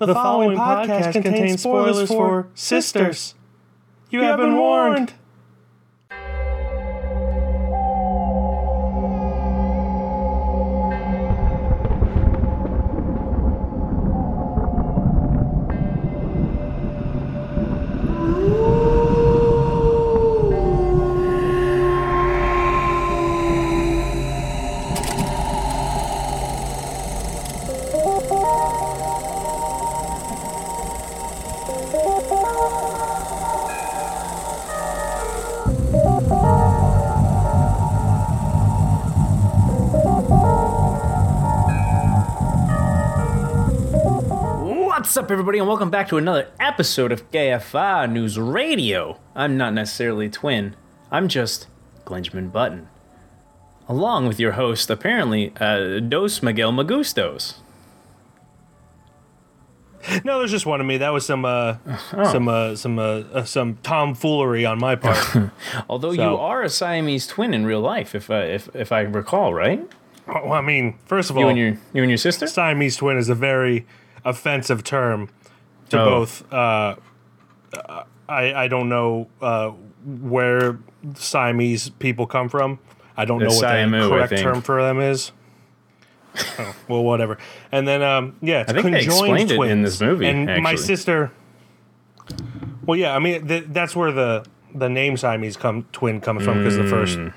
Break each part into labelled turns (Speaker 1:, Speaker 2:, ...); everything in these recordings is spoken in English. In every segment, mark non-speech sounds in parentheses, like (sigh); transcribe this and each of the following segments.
Speaker 1: The following podcast contains spoilers for Sisters. You have been warned.
Speaker 2: What's up, everybody, and welcome back to another episode of KFI News Radio. I'm not necessarily a twin, I'm just Glenjamin Button. Along with your host, apparently, uh, Dos Miguel Magustos.
Speaker 1: No, there's just one of me. That was some uh, some uh, some uh, uh, some tomfoolery on my part. (laughs)
Speaker 2: Although you are a Siamese twin in real life, if, uh, if, if I recall, right?
Speaker 1: well, I mean, first of
Speaker 2: You
Speaker 1: all,
Speaker 2: and your, you and your sister?
Speaker 1: Siamese twin is a very offensive term to
Speaker 2: Oh.
Speaker 1: both. Uh, I I don't know uh, where Siamese people come from. I don't know what
Speaker 2: Siamu,
Speaker 1: the correct term for them is. Oh, well, whatever. And then, um, yeah, it's
Speaker 2: I think they
Speaker 1: conjoined
Speaker 2: explained it in
Speaker 1: twins.
Speaker 2: this movie,
Speaker 1: And my sister. Well, yeah, I mean th- that's where the the name Siamese come twin comes from because the first
Speaker 2: Mm.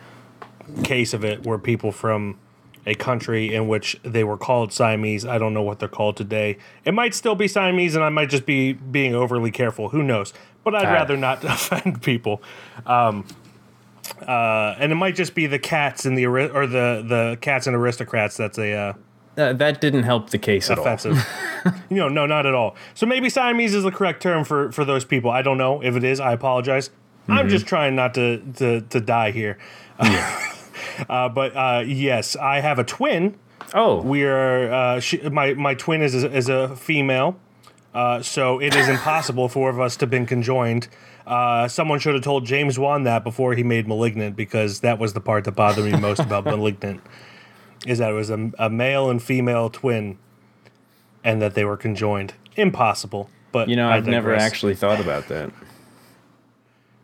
Speaker 1: case of it were people from a country in which they were called Siamese. I don't know what they're called today. It might still be Siamese, and I might just be being overly careful. Who knows? But I'd
Speaker 2: Ah.
Speaker 1: rather not (laughs) offend people. Um, uh, and it might just be the cats and the or the the cats and aristocrats. That's a uh,
Speaker 2: Uh, that didn't help the case at all.
Speaker 1: offensive. (laughs) you know, no, not at all. So maybe Siamese is the correct term for for those people. I don't know if it is. I apologize.
Speaker 2: Mm-hmm.
Speaker 1: I'm just trying not to to to die here. (laughs) uh, but uh, yes, I have a twin.
Speaker 2: Oh,
Speaker 1: We are uh, she, my my twin is a, is a female, uh, so it is impossible for of us to have been conjoined. Uh, someone should have told James Wan that before he made *Malignant*, because that was the part that bothered me most about *Malignant*, is that it was a, a male and female twin, and that they were conjoined. Impossible. But
Speaker 2: you know, I've never actually thought about that.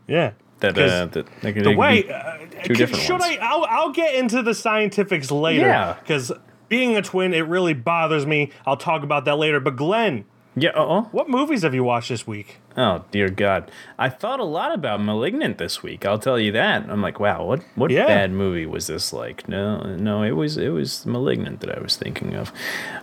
Speaker 1: yeah.
Speaker 2: That, uh, that they could,
Speaker 1: the way uh,
Speaker 2: two different
Speaker 1: should
Speaker 2: ones.
Speaker 1: I? I'll, I'll get into the scientifics later.
Speaker 2: Yeah.
Speaker 1: Because being a twin, it really bothers me. I'll talk about that later. But Glenn,
Speaker 2: yeah. Uh-oh.
Speaker 1: what movies have you watched this week?
Speaker 2: Oh dear God! I thought a lot about *Malignant* this week. I'll tell you that. I'm like, wow, what what
Speaker 1: Yeah.
Speaker 2: bad movie was this like? No, no, it was it was *Malignant* that I was thinking of,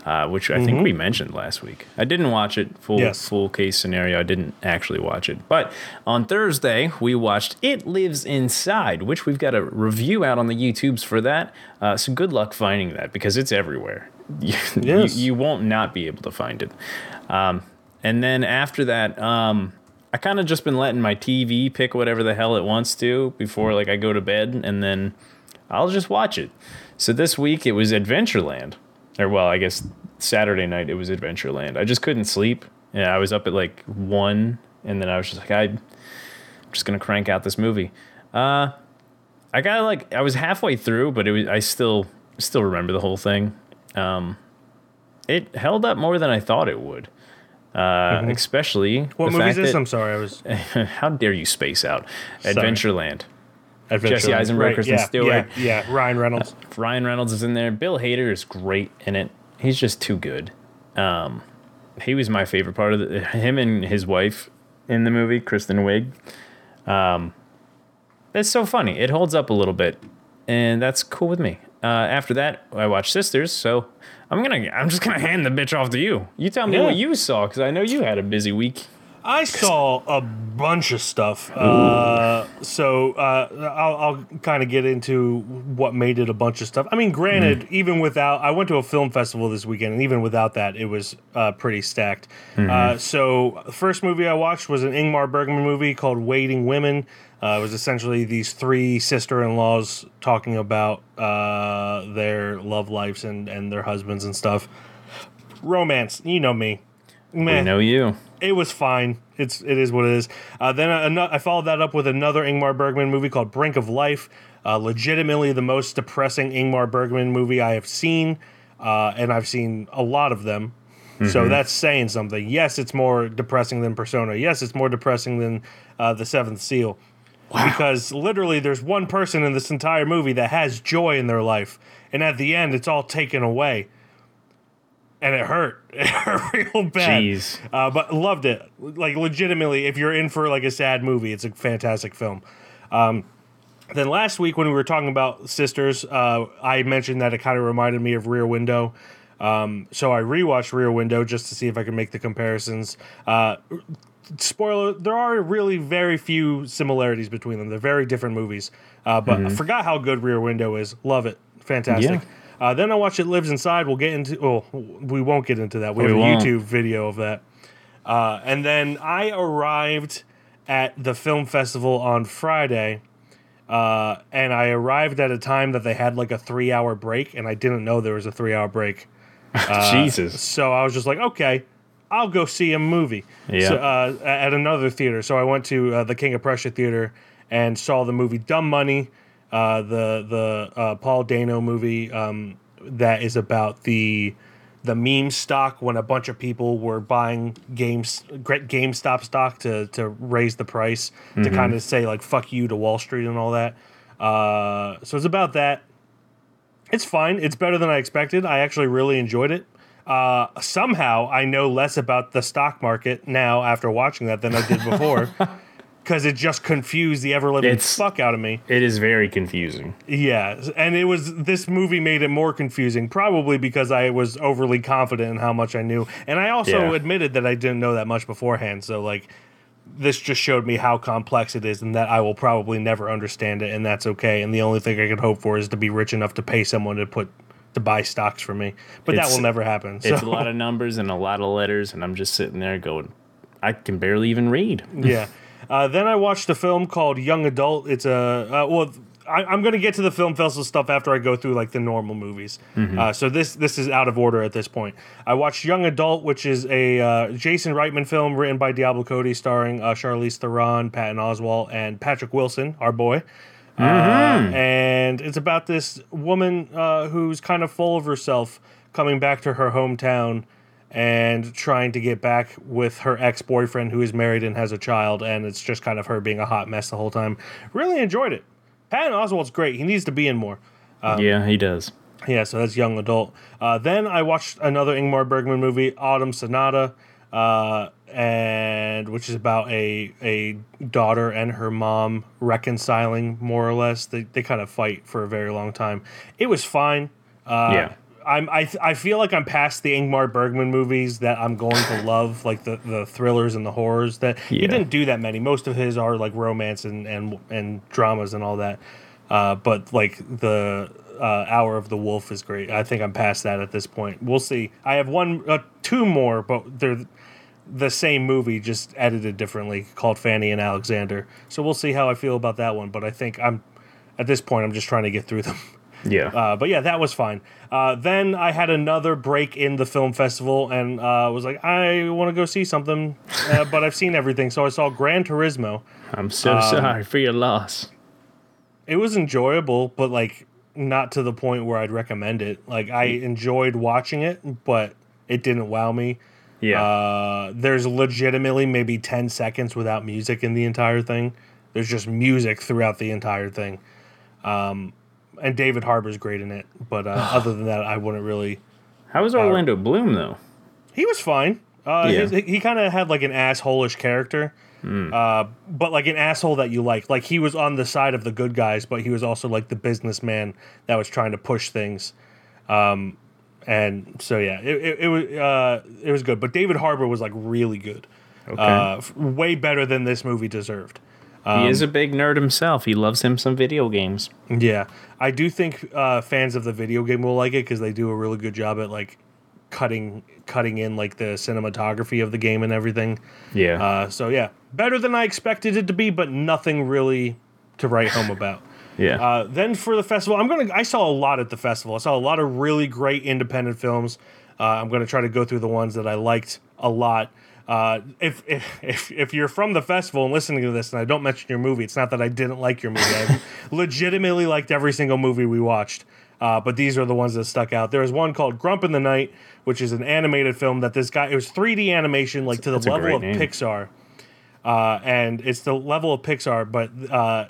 Speaker 2: uh, which I think we mentioned last week. I didn't watch it full
Speaker 1: Mm-hmm. Yes.
Speaker 2: full case scenario. I didn't actually watch it, but on Thursday we watched *It Lives Inside*, which we've got a review out on the YouTubes for that. Uh, so good luck finding that because it's everywhere. (laughs)
Speaker 1: Yes.
Speaker 2: you, you won't not be able to find it. Um, and then after that, um, I kind of just been letting my TV pick whatever the hell it wants to before like I go to bed, and then I'll just watch it. So this week it was Adventureland, or well, I guess Saturday night it was Adventureland. I just couldn't sleep. Yeah, I was up at like one, and then I was just like, I'm just gonna crank out this movie. Uh, I got like I was halfway through, but it was I still still remember the whole thing. Um, it held up more than I thought it would. Uh, especially
Speaker 1: Mm-hmm. What
Speaker 2: the
Speaker 1: movie is this?
Speaker 2: that-
Speaker 1: I'm sorry, I was (laughs)
Speaker 2: how dare you space out Adventureland.
Speaker 1: Adventureland.
Speaker 2: Eisenberg,
Speaker 1: Right,
Speaker 2: Kristen
Speaker 1: yeah,
Speaker 2: Stewart.
Speaker 1: Yeah, yeah, Ryan Reynolds.
Speaker 2: Ryan Reynolds is in there. Bill Hader is great in it. He's just too good. Um, he was my favorite part of the, (laughs) him and his wife in the movie, Kristen Wiig. Um, it's so funny. It holds up a little bit, and that's cool with me. Uh, after that, I watched Sisters. So I'm gonna, I'm just gonna hand the bitch off to you. You tell me
Speaker 1: Yeah.
Speaker 2: what you saw, because I know you had a busy week.
Speaker 1: I saw a bunch of stuff. Uh, so uh, I'll, I'll kind of get into what made it a bunch of stuff. I mean, granted,
Speaker 2: Mm-hmm.
Speaker 1: even without, I went to a film festival this weekend, and even without that, it was uh, pretty stacked.
Speaker 2: Mm-hmm.
Speaker 1: Uh, so the first movie I watched was an Ingmar Bergman movie called Waiting Women. Uh, it was essentially these three sister-in-laws talking about uh, their love lives and, and their husbands and stuff. Romance, you know me. Meh
Speaker 2: We know you.
Speaker 1: it was fine. It's it is what it is. Uh, then I, I followed that up with another Ingmar Bergman movie called Brink of Life. Uh, legitimately the most depressing Ingmar Bergman movie I have seen, uh, and I've seen a lot of them. So that's saying something. Yes, it's more depressing than Persona. Yes, it's more depressing than uh, The Seventh Seal. Because literally, there's one person in this entire movie that has joy in their life, and at the end, it's all taken away, and it hurt. (laughs) It hurt real bad.
Speaker 2: Jeez.
Speaker 1: Uh, but loved it. Like legitimately, if you're in for like a sad movie, it's a fantastic film. Um, then last week when we were talking about Sisters, uh, I mentioned that it kind of reminded me of Rear Window. Um, so I rewatched Rear Window just to see if I could make the comparisons. Uh, spoiler: there are really very few similarities between them. They're very different movies. Uh, but I forgot how good Rear Window is. Love it. Fantastic.
Speaker 2: Yeah.
Speaker 1: Uh, then I watched It Lives Inside. We'll get into. Oh, we won't get into that. We,
Speaker 2: We
Speaker 1: have a
Speaker 2: won't.
Speaker 1: YouTube video of that. Uh, and then I arrived at the film festival on Friday. Uh, and I arrived at a time that they had like a three hour break, and I didn't know there was a three hour break. (laughs)
Speaker 2: Jesus.
Speaker 1: So I was just like, okay, I'll go see a movie.
Speaker 2: Yeah.
Speaker 1: So, uh, at another theater. So I went to uh, the King of Prussia theater and saw the movie Dumb Money, uh, the the uh, Paul Dano movie um, that is about the the meme stock when a bunch of people were buying games GameStop stock to to raise the price to kind of say like fuck you to Wall Street and all that. Uh, so it's about that. It's fine. It's better than I expected. I actually really enjoyed it. Uh, somehow, I know less about the stock market now after watching that than I did before, (laughs) because it just confused the ever living fuck out of me.
Speaker 2: It is very confusing.
Speaker 1: Yeah, and it was this movie made it more confusing, probably because I was overly confident in how much I knew, and I also
Speaker 2: Yeah.
Speaker 1: admitted that I didn't know that much beforehand. So like, this just showed me how complex it is, and that I will probably never understand it, and that's okay. And the only thing I can hope for is to be rich enough to pay someone to put to buy stocks for me, but that will never happen.
Speaker 2: It's
Speaker 1: so-
Speaker 2: a lot of (laughs) numbers and a lot of letters, and I'm just sitting there going, I can barely even read.
Speaker 1: yeah. Uh, then I watched a film called Young Adult. It's a uh, well. I, I'm going to get to the film festival stuff after I go through like the normal movies. Uh, so this this is out of order at this point. I watched Young Adult, which is a uh, Jason Reitman film written by Diablo Cody, starring uh, Charlize Theron, Patton Oswalt, and Patrick Wilson, our boy. Uh, and it's about this woman uh, who's kind of full of herself coming back to her hometown and trying to get back with her ex-boyfriend who is married and has a child and it's just kind of her being a hot mess the whole time really enjoyed it patton oswalt's great. He needs to be in more.
Speaker 2: Yeah, he does.
Speaker 1: yeah so that's young adult. Uh, then i watched another ingmar bergman movie autumn sonata uh, and which is about a a daughter and her mom reconciling more or less. They, they kind of fight for a very long time. It was fine. Uh,
Speaker 2: Yeah.
Speaker 1: I'm I, I feel like I'm past the Ingmar Bergman movies that I'm going to (sighs) love, like the, the thrillers and the horrors. That he didn't do that many. Most of his are like romance and and, and dramas and all that. Uh, but like the uh, Hour of the Wolf is great. I think I'm past that at this point. We'll see. I have one, uh, two more, but they're the same movie, just edited differently, called Fanny and Alexander. So we'll see how I feel about that one. But I think I'm at this point, I'm just trying to get through them. (laughs)
Speaker 2: Yeah.
Speaker 1: Uh, but yeah, that was fine. Uh, then I had another break in the film festival and uh, was like, I want to go see something, uh, (laughs) but I've seen everything. So I saw Gran Turismo.
Speaker 2: I'm so sorry for your loss.
Speaker 1: It was enjoyable, but like not to the point where I'd recommend it. Like I enjoyed watching it, but it didn't wow me.
Speaker 2: Yeah.
Speaker 1: Uh, there's legitimately maybe 10 seconds without music in the entire thing. There's just music throughout the entire thing. Um, and David Harbour's great in it, but uh, (sighs) other than that, I wouldn't really.
Speaker 2: How was Orlando Bloom though?
Speaker 1: He was fine. Uh,
Speaker 2: Yeah.
Speaker 1: his- he kind of had like an assholish character, uh, but like an asshole that you like. Like he was on the side of the good guys, but he was also like the businessman that was trying to push things. Um, and so yeah, it, it, it was uh, it was good. But David Harbour was like really good,
Speaker 2: Okay.
Speaker 1: uh, way better than this movie deserved.
Speaker 2: He is a big nerd himself. He loves him some video games.
Speaker 1: Yeah, I do think uh, fans of the video game will like it because they do a really good job at like cutting cutting in like the cinematography of the game and everything.
Speaker 2: Yeah.
Speaker 1: Uh, so yeah, better than I expected it to be, but nothing really to write home about. (laughs)
Speaker 2: yeah.
Speaker 1: Uh, then for the festival, I'm gonna. I saw a lot at the festival. I saw a lot of really great independent films. Uh, I'm gonna try to go through the ones that I liked a lot. Uh, if, if if if you're from the festival and listening to this, and I don't mention your movie, it's not that I didn't like your movie. I (laughs) legitimately liked every single movie we watched. Uh, but these are the ones that stuck out. There was one called Grump in the Night, which is an animated film that this guy. It was 3D animation, like to the
Speaker 2: That's
Speaker 1: level of
Speaker 2: name.
Speaker 1: Pixar, uh, and it's the level of Pixar, but uh,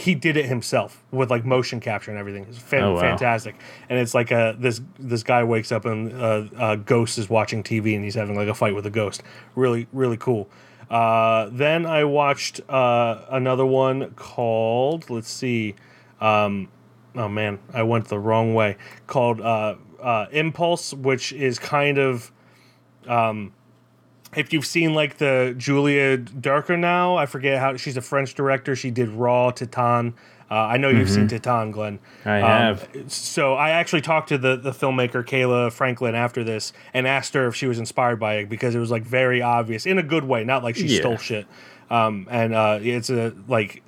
Speaker 1: he did it himself with like motion capture and everything. It's fan-
Speaker 2: Oh, wow.
Speaker 1: fantastic. And it's like a this this guy wakes up and uh, a ghost is watching TV and he's having like a fight with a ghost. Really really cool. Uh, then I watched uh, another one called let's see. Um, oh man, I went the wrong way. Called uh, uh, Impulse, which is kind of if you've seen like the Julia Darker now, I forget how she's a French director. She did Raw, Titane. Uh, I know you've seen Titane, Glenn.
Speaker 2: Mm-hmm. I
Speaker 1: Um,
Speaker 2: have.
Speaker 1: So I actually talked to the the filmmaker Kayla Franklin after this and asked her if she was inspired by it because it was like very obvious in a good way, not like she
Speaker 2: Yeah.
Speaker 1: stole shit. Um, and uh, it's a like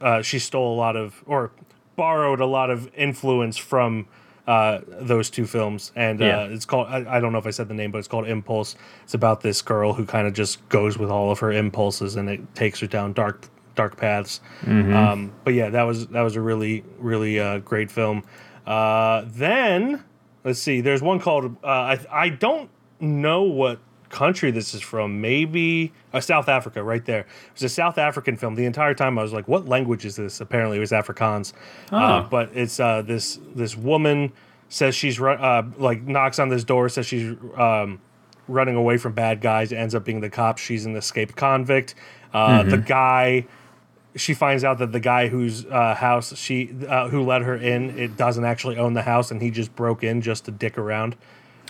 Speaker 1: uh, she stole a lot of or borrowed a lot of influence from uh, those two films, and
Speaker 2: Yeah.
Speaker 1: uh, it's called. I, I don't know if I said the name, but it's called Impulse. It's about this girl who kind of just goes with all of her impulses, and it takes her down dark dark paths. Um, but yeah, that was that was a really really uh, great film. Uh, then let's see. There's one called. Uh, I I don't know what country this is from. Maybe uh, South Africa, right there. It was a South African film. The entire time I was like, "What language is this?" Apparently, it was Afrikaans. Uh,
Speaker 2: Oh.
Speaker 1: but it's uh, this this woman says she's uh, like knocks on this door, says she's um, running away from bad guys. Ends up being the cop. She's an escaped convict. Uh, The guy she finds out that the guy whose uh, house she uh, who let her in it doesn't actually own the house and he just broke in just to dick around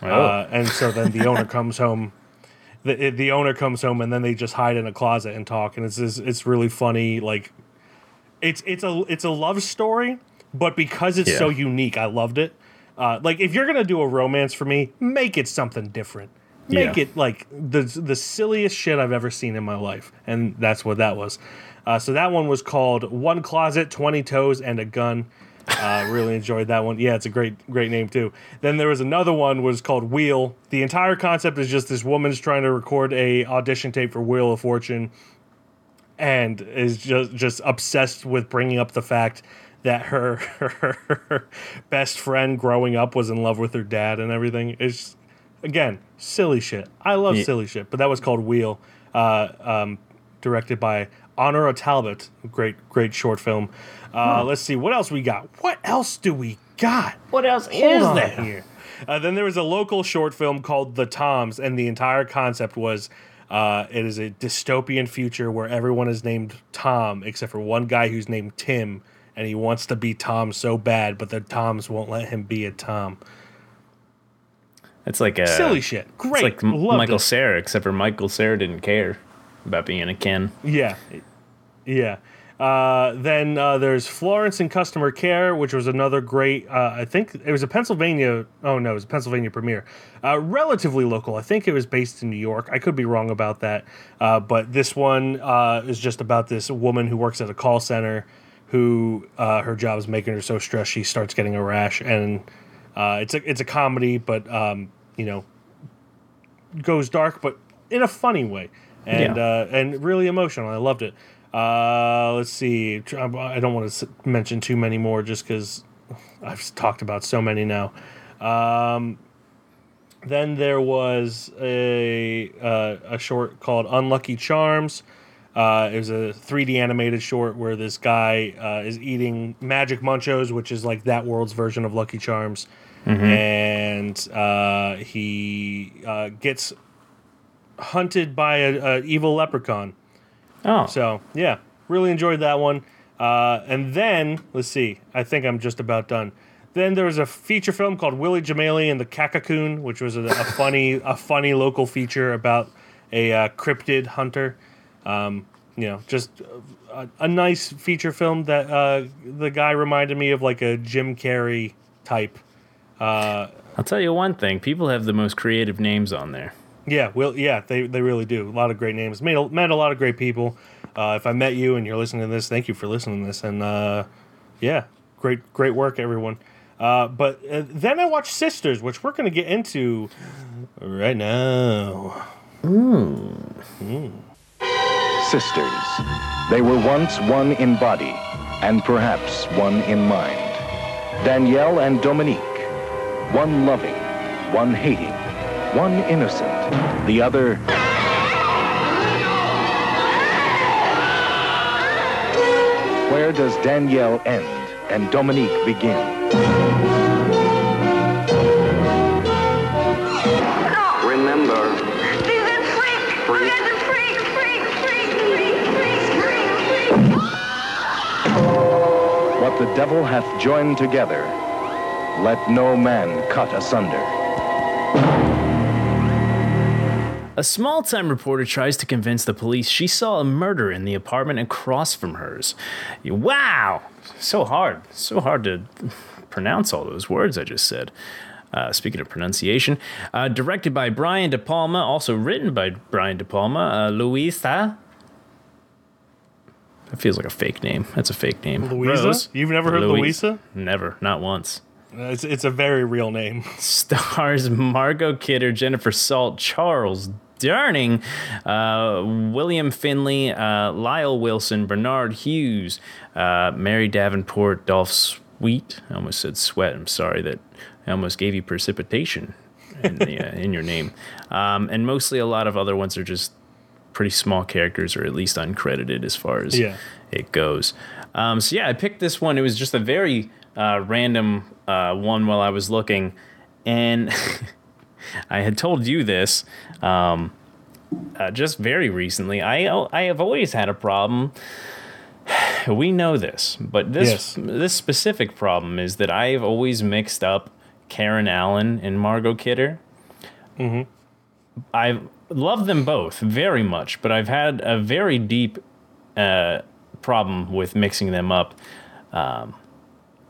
Speaker 1: uh, and so then the owner comes home the, the owner comes home and then they just hide in a closet and talk. And it's it's really funny like it's it's a it's a love story but because it's
Speaker 2: Yeah.
Speaker 1: so unique i loved it. Uh, like if you're gonna do a romance for me make it something different. Make
Speaker 2: Yeah.
Speaker 1: it like the the silliest shit i've ever seen in my life. And that's what that was. Uh, so that one was called one closet 20 toes and a gun uh, really enjoyed that one yeah it's a great great name too then there was another one was called wheel the entire concept is just this woman's trying to record a audition tape for wheel of fortune and is just just obsessed with bringing up the fact that her, (laughs) her best friend growing up was in love with her dad and everything. It's again silly shit. I love
Speaker 2: Yeah.
Speaker 1: silly shit, but that was called Wheel, uh, um, directed by Honora Talbot. Great, great short film. Uh, Let's see what else we got. What else do we got?
Speaker 2: What else
Speaker 1: Hold on here. Uh, then there was a local short film called The Toms, and the entire concept was uh, it is a dystopian future where everyone is named Tom except for one guy who's named Tim, and he wants to be Tom so bad, but the Toms won't let him be a Tom.
Speaker 2: It's like a
Speaker 1: Silly shit.
Speaker 2: It's
Speaker 1: Great.
Speaker 2: like M-
Speaker 1: Loved
Speaker 2: Michael
Speaker 1: it.
Speaker 2: Sarah, except for Michael Cera didn't care about being a Ken.
Speaker 1: Yeah. Yeah. Uh, then uh, there's Florence and Customer Care, which was another great. Uh, I think it was a Pennsylvania. Oh no, it was a Pennsylvania premiere. Uh, relatively local. I think it was based in New York. I could be wrong about that. Uh, but this one uh, is just about this woman who works at a call center, who uh, her job is making her so stressed she starts getting a rash, and uh, it's a it's a comedy, but um, you know, goes dark, but in a funny way, and
Speaker 2: Yeah.
Speaker 1: uh, and really emotional. I loved it. Uh, let's see. I don't want to mention too many more, just because I've talked about so many now. Um, then there was a uh, a short called Unlucky Charms. Uh, it was a 3D animated short where this guy uh, is eating magic munchos, which is like that world's version of Lucky Charms, and uh, he uh, gets hunted by a, a evil leprechaun.
Speaker 2: Oh,
Speaker 1: So yeah, really enjoyed that one. Uh, and then let's see, I think I'm just about done. Then there was a feature film called Willie Jamali and the Kakakoon, which was a, a funny, a funny local feature about a uh, cryptid hunter. Um, you know, just a, a nice feature film that uh, the guy reminded me of like a Jim Carrey type.
Speaker 2: I'll tell you one thing: people have the most creative names on there.
Speaker 1: Yeah, well, yeah, they, they really do. A lot of great names. Made a, met a lot of great people. Uh, if I met you and you're listening to this, thank you for listening to this. And uh, yeah, great great work, everyone. Uh, but uh, then I watched Sisters, which we're going to get into right now.
Speaker 3: Sisters. They were once one in body, and perhaps one in mind. Danielle and Dominique. One loving, one hating, one innocent, the other Where does Danielle end and Dominique begin?
Speaker 4: Remember,
Speaker 5: He's a freak!
Speaker 4: Freak.
Speaker 5: He's a freak! Freak! Freak! Freak! Freak! Freak! Freak!
Speaker 3: What the devil hath joined together, let no man cut asunder.
Speaker 2: A small time reporter tries to convince the police she saw a murder in the apartment across from hers. Wow! So hard. So hard to pronounce all those words I just said. Uh, speaking of pronunciation, uh, directed by Brian De Palma, also written by Brian De Palma, uh, Louisa. That feels like a fake name. That's a fake name.
Speaker 1: Louisa?
Speaker 2: Rose.
Speaker 1: You've never heard
Speaker 2: Louise-
Speaker 1: Louisa?
Speaker 2: Never, not once
Speaker 1: It's, it's a very real name. (laughs)
Speaker 2: stars Margot Kidder, Jennifer Salt, Charles Durning, uh, William Finley, uh, Lisle Wilson, Barnard Hughes, uh, Mary Davenport, Dolph Sweet. I almost said Sweat. I'm sorry that I almost gave you precipitation in, the, uh, in your name. Um, and mostly a lot of other ones are just pretty small characters or at least uncredited as far as
Speaker 1: Yeah.
Speaker 2: it goes. Um, so yeah, I picked this one. It was just a very uh, random uh, one while I was looking, and (laughs) I had told you this um, uh, just very recently. I I have always had a problem. (sighs) We know this, but this
Speaker 1: Yes.
Speaker 2: this specific problem is that I've always mixed up Karen Allen and Margot Kidder. I love them both very much, but I've had a very deep uh, problem with mixing them up. Um,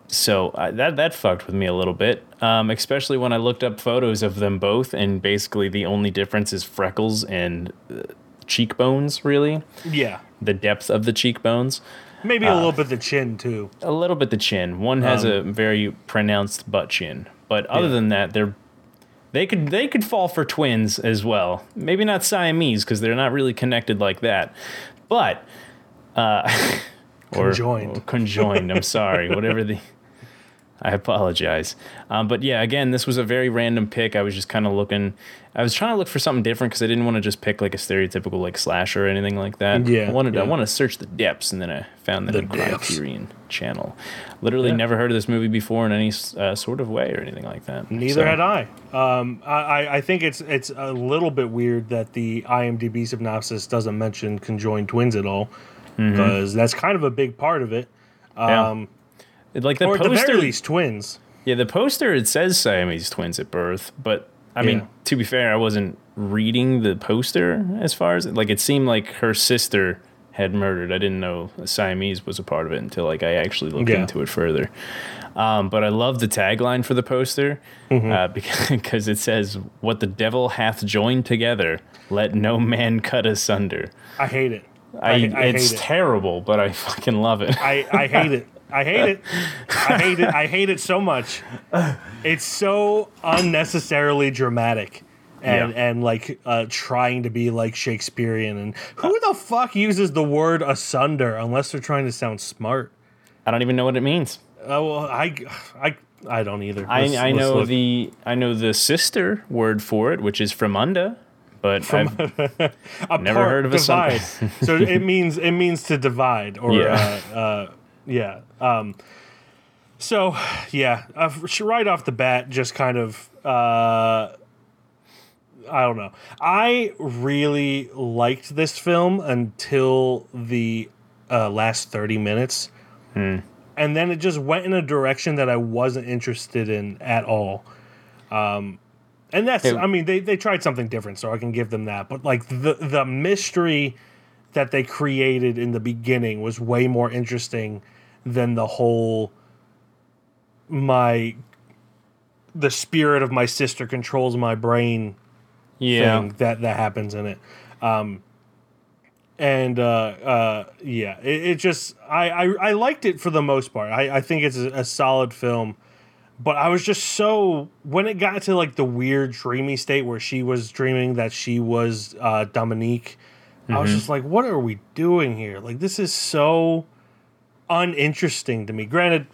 Speaker 2: so I, that that fucked with me a little bit, um, especially when I looked up photos of them both, and basically the only difference is freckles and uh, cheekbones. Really,
Speaker 1: Yeah.
Speaker 2: the depth of the cheekbones,
Speaker 1: Maybe a little bit the chin, too.
Speaker 2: a little bit the chin. One has a very pronounced butt chin, but other
Speaker 1: Yeah.
Speaker 2: than that, they're they could they could fall for twins as well. Maybe not Siamese because they're not really connected like that, but uh, (laughs) or-
Speaker 1: Conjoined.
Speaker 2: or conjoined. I'm sorry, whatever the. I apologize, um, but yeah, again, this was a very random pick. I was just kind of looking. I was trying to look for something different because I didn't want to just pick like a stereotypical like slasher or anything like that.
Speaker 1: Yeah,
Speaker 2: I wanted I
Speaker 1: yeah.
Speaker 2: want to search the depths, and then I found that
Speaker 1: The.
Speaker 2: Criterion Channel. Literally
Speaker 1: Yeah.
Speaker 2: never heard of this movie before in any uh, sort of way or anything like that.
Speaker 1: Neither
Speaker 2: So,
Speaker 1: had I. Um, I. I- I think it's it's a little bit weird that the IMDb synopsis doesn't mention conjoined twins at all,
Speaker 2: Mm-hmm.
Speaker 1: because that's kind of a big part of it.
Speaker 2: Yeah. Like the
Speaker 1: or at the
Speaker 2: poster,
Speaker 1: very least, twins.
Speaker 2: yeah, the poster it says Siamese twins at birth, but I mean, to be fair, I wasn't reading the poster as far as like it seemed like her sister had murdered. I didn't know Siamese was a part of it until like I actually looked
Speaker 1: Yeah.
Speaker 2: into it further. Um, but I love the tagline for the poster
Speaker 1: Mm-hmm.
Speaker 2: uh, because, (laughs) because it says, "What the devil hath joined together, let no man cut asunder."
Speaker 1: I hate it.
Speaker 2: I,
Speaker 1: I
Speaker 2: it's
Speaker 1: hate it.
Speaker 2: terrible, but I fucking love it.
Speaker 1: I, I hate it. (laughs) I hate it. I (laughs) hate it. I hate it so much. It's so unnecessarily dramatic. And,
Speaker 2: Yeah.
Speaker 1: and like uh, trying to be like Shakespearean and who the fuck uses the word asunder unless they're trying to sound smart?
Speaker 2: I don't even know what it means.
Speaker 1: Oh, well, I, I, I don't either. Let's-
Speaker 2: I, I
Speaker 1: let's
Speaker 2: know
Speaker 1: look.
Speaker 2: the I know the sister word for it, which is fremunda, but I've, (laughs) never heard of a
Speaker 1: divide. so it (laughs) means it means to divide or
Speaker 2: Yeah.
Speaker 1: uh, uh, yeah. Um, so yeah, uh, right off the bat, just kind of uh, I don't know. I really liked this film until the uh, last thirty minutes. And then it just went in a direction that I wasn't interested in at all. Um, and that's,
Speaker 2: Hey.
Speaker 1: I mean, they, they tried something different, so I can give them that. But like the the mystery that they created in the beginning was way more interesting than the whole my the spirit of my sister controls my brain
Speaker 2: yeah,
Speaker 1: thing that that happens in it. Um, and uh, uh, yeah, it, it just I, I I liked it for the most part. I, I think it's a, a solid film, but I was just so when it got to like the weird dreamy state where she was dreaming that she was uh, Dominique. I was just like, what are we doing here? Like this is so uninteresting to me. Granted,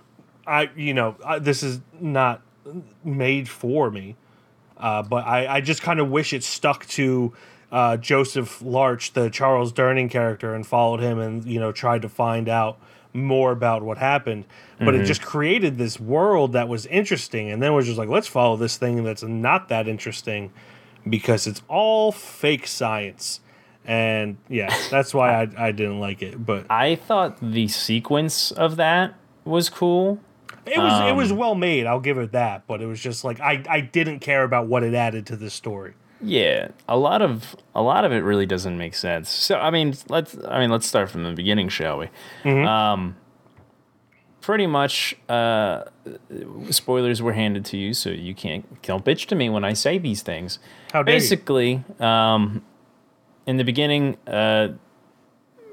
Speaker 1: I you know I, this is not made for me, uh, but I I just kind of wish it stuck to. Uh, Joseph Larch, the Charles Durning character, and followed him, and you know tried to find out more about what happened. But it just created this world that was interesting, and then was just like, let's follow this thing that's not that interesting because it's all fake science. And yeah, that's why I, I didn't like it. But
Speaker 2: I thought the sequence of that was cool.
Speaker 1: it was it
Speaker 2: Um,
Speaker 1: was well made. I'll give it that. But it was just like I, I didn't care about what it added to the story.
Speaker 2: Yeah, a lot of a lot of it really doesn't make sense. So I mean, let's I mean let's start from the beginning, shall we? Um, pretty much, uh, spoilers were handed to you, so you can't don't bitch to me when I say these things.
Speaker 1: How dare you.
Speaker 2: Basically, um, in the beginning, uh,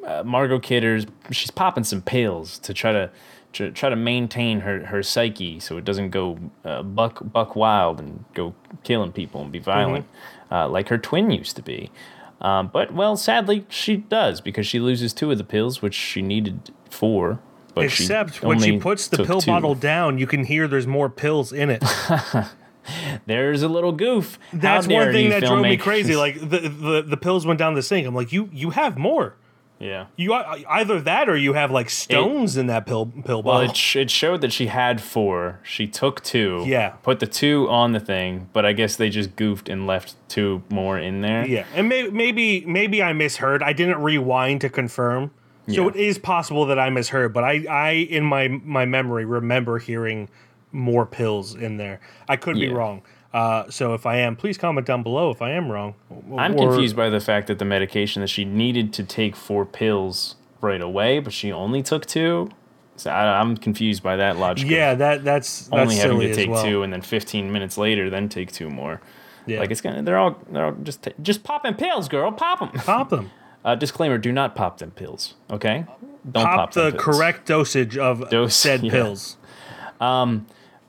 Speaker 2: uh, Margot Kidder's she's popping some pills to try to. To try to maintain her, her psyche so it doesn't go uh, buck buck wild and go killing people and be violent uh, like her twin used to be. Um, but well, sadly, she does because she loses two of the pills, which she needed four. But she
Speaker 1: Except when she puts the pill
Speaker 2: two.
Speaker 1: bottle down, you can hear there's more pills in it. (laughs) (laughs)
Speaker 2: there's a little goof.
Speaker 1: That's one thing that drove me crazy. Like the, the the pills went down the sink. I'm like, you you have more.
Speaker 2: yeah.
Speaker 1: You either that or you have like stones in that pill pill bottle.
Speaker 2: Well, it, sh- it showed that she had four. She took two.
Speaker 1: Yeah.
Speaker 2: Put the two on the thing, but I guess they just goofed and left two more in there.
Speaker 1: Yeah, and maybe maybe maybe I misheard. I didn't rewind to confirm, so
Speaker 2: Yeah.
Speaker 1: it is possible that I misheard. But I, I in my my memory remember hearing more pills in there. I could be wrong. Uh, so if I am, please comment down below if I am wrong.
Speaker 2: I'm
Speaker 1: Or-
Speaker 2: confused by the fact that the medication that she needed to take four pills right away, but she only took two. So I, I'm confused by that logic.
Speaker 1: Yeah, that that's that's
Speaker 2: only having
Speaker 1: silly
Speaker 2: to take
Speaker 1: well.
Speaker 2: two and then 15 minutes later, then take two more.
Speaker 1: Yeah.
Speaker 2: Like it's gonna, they're all they're all just ta- just popping pills, girl, pop them.
Speaker 1: pop them. (laughs)
Speaker 2: Uh, disclaimer: Do not pop them pills. Okay, don't
Speaker 1: Pop,
Speaker 2: pop,
Speaker 1: the
Speaker 2: pills.
Speaker 1: correct dosage of
Speaker 2: Dose,
Speaker 1: said (laughs)
Speaker 2: yeah.
Speaker 1: pills.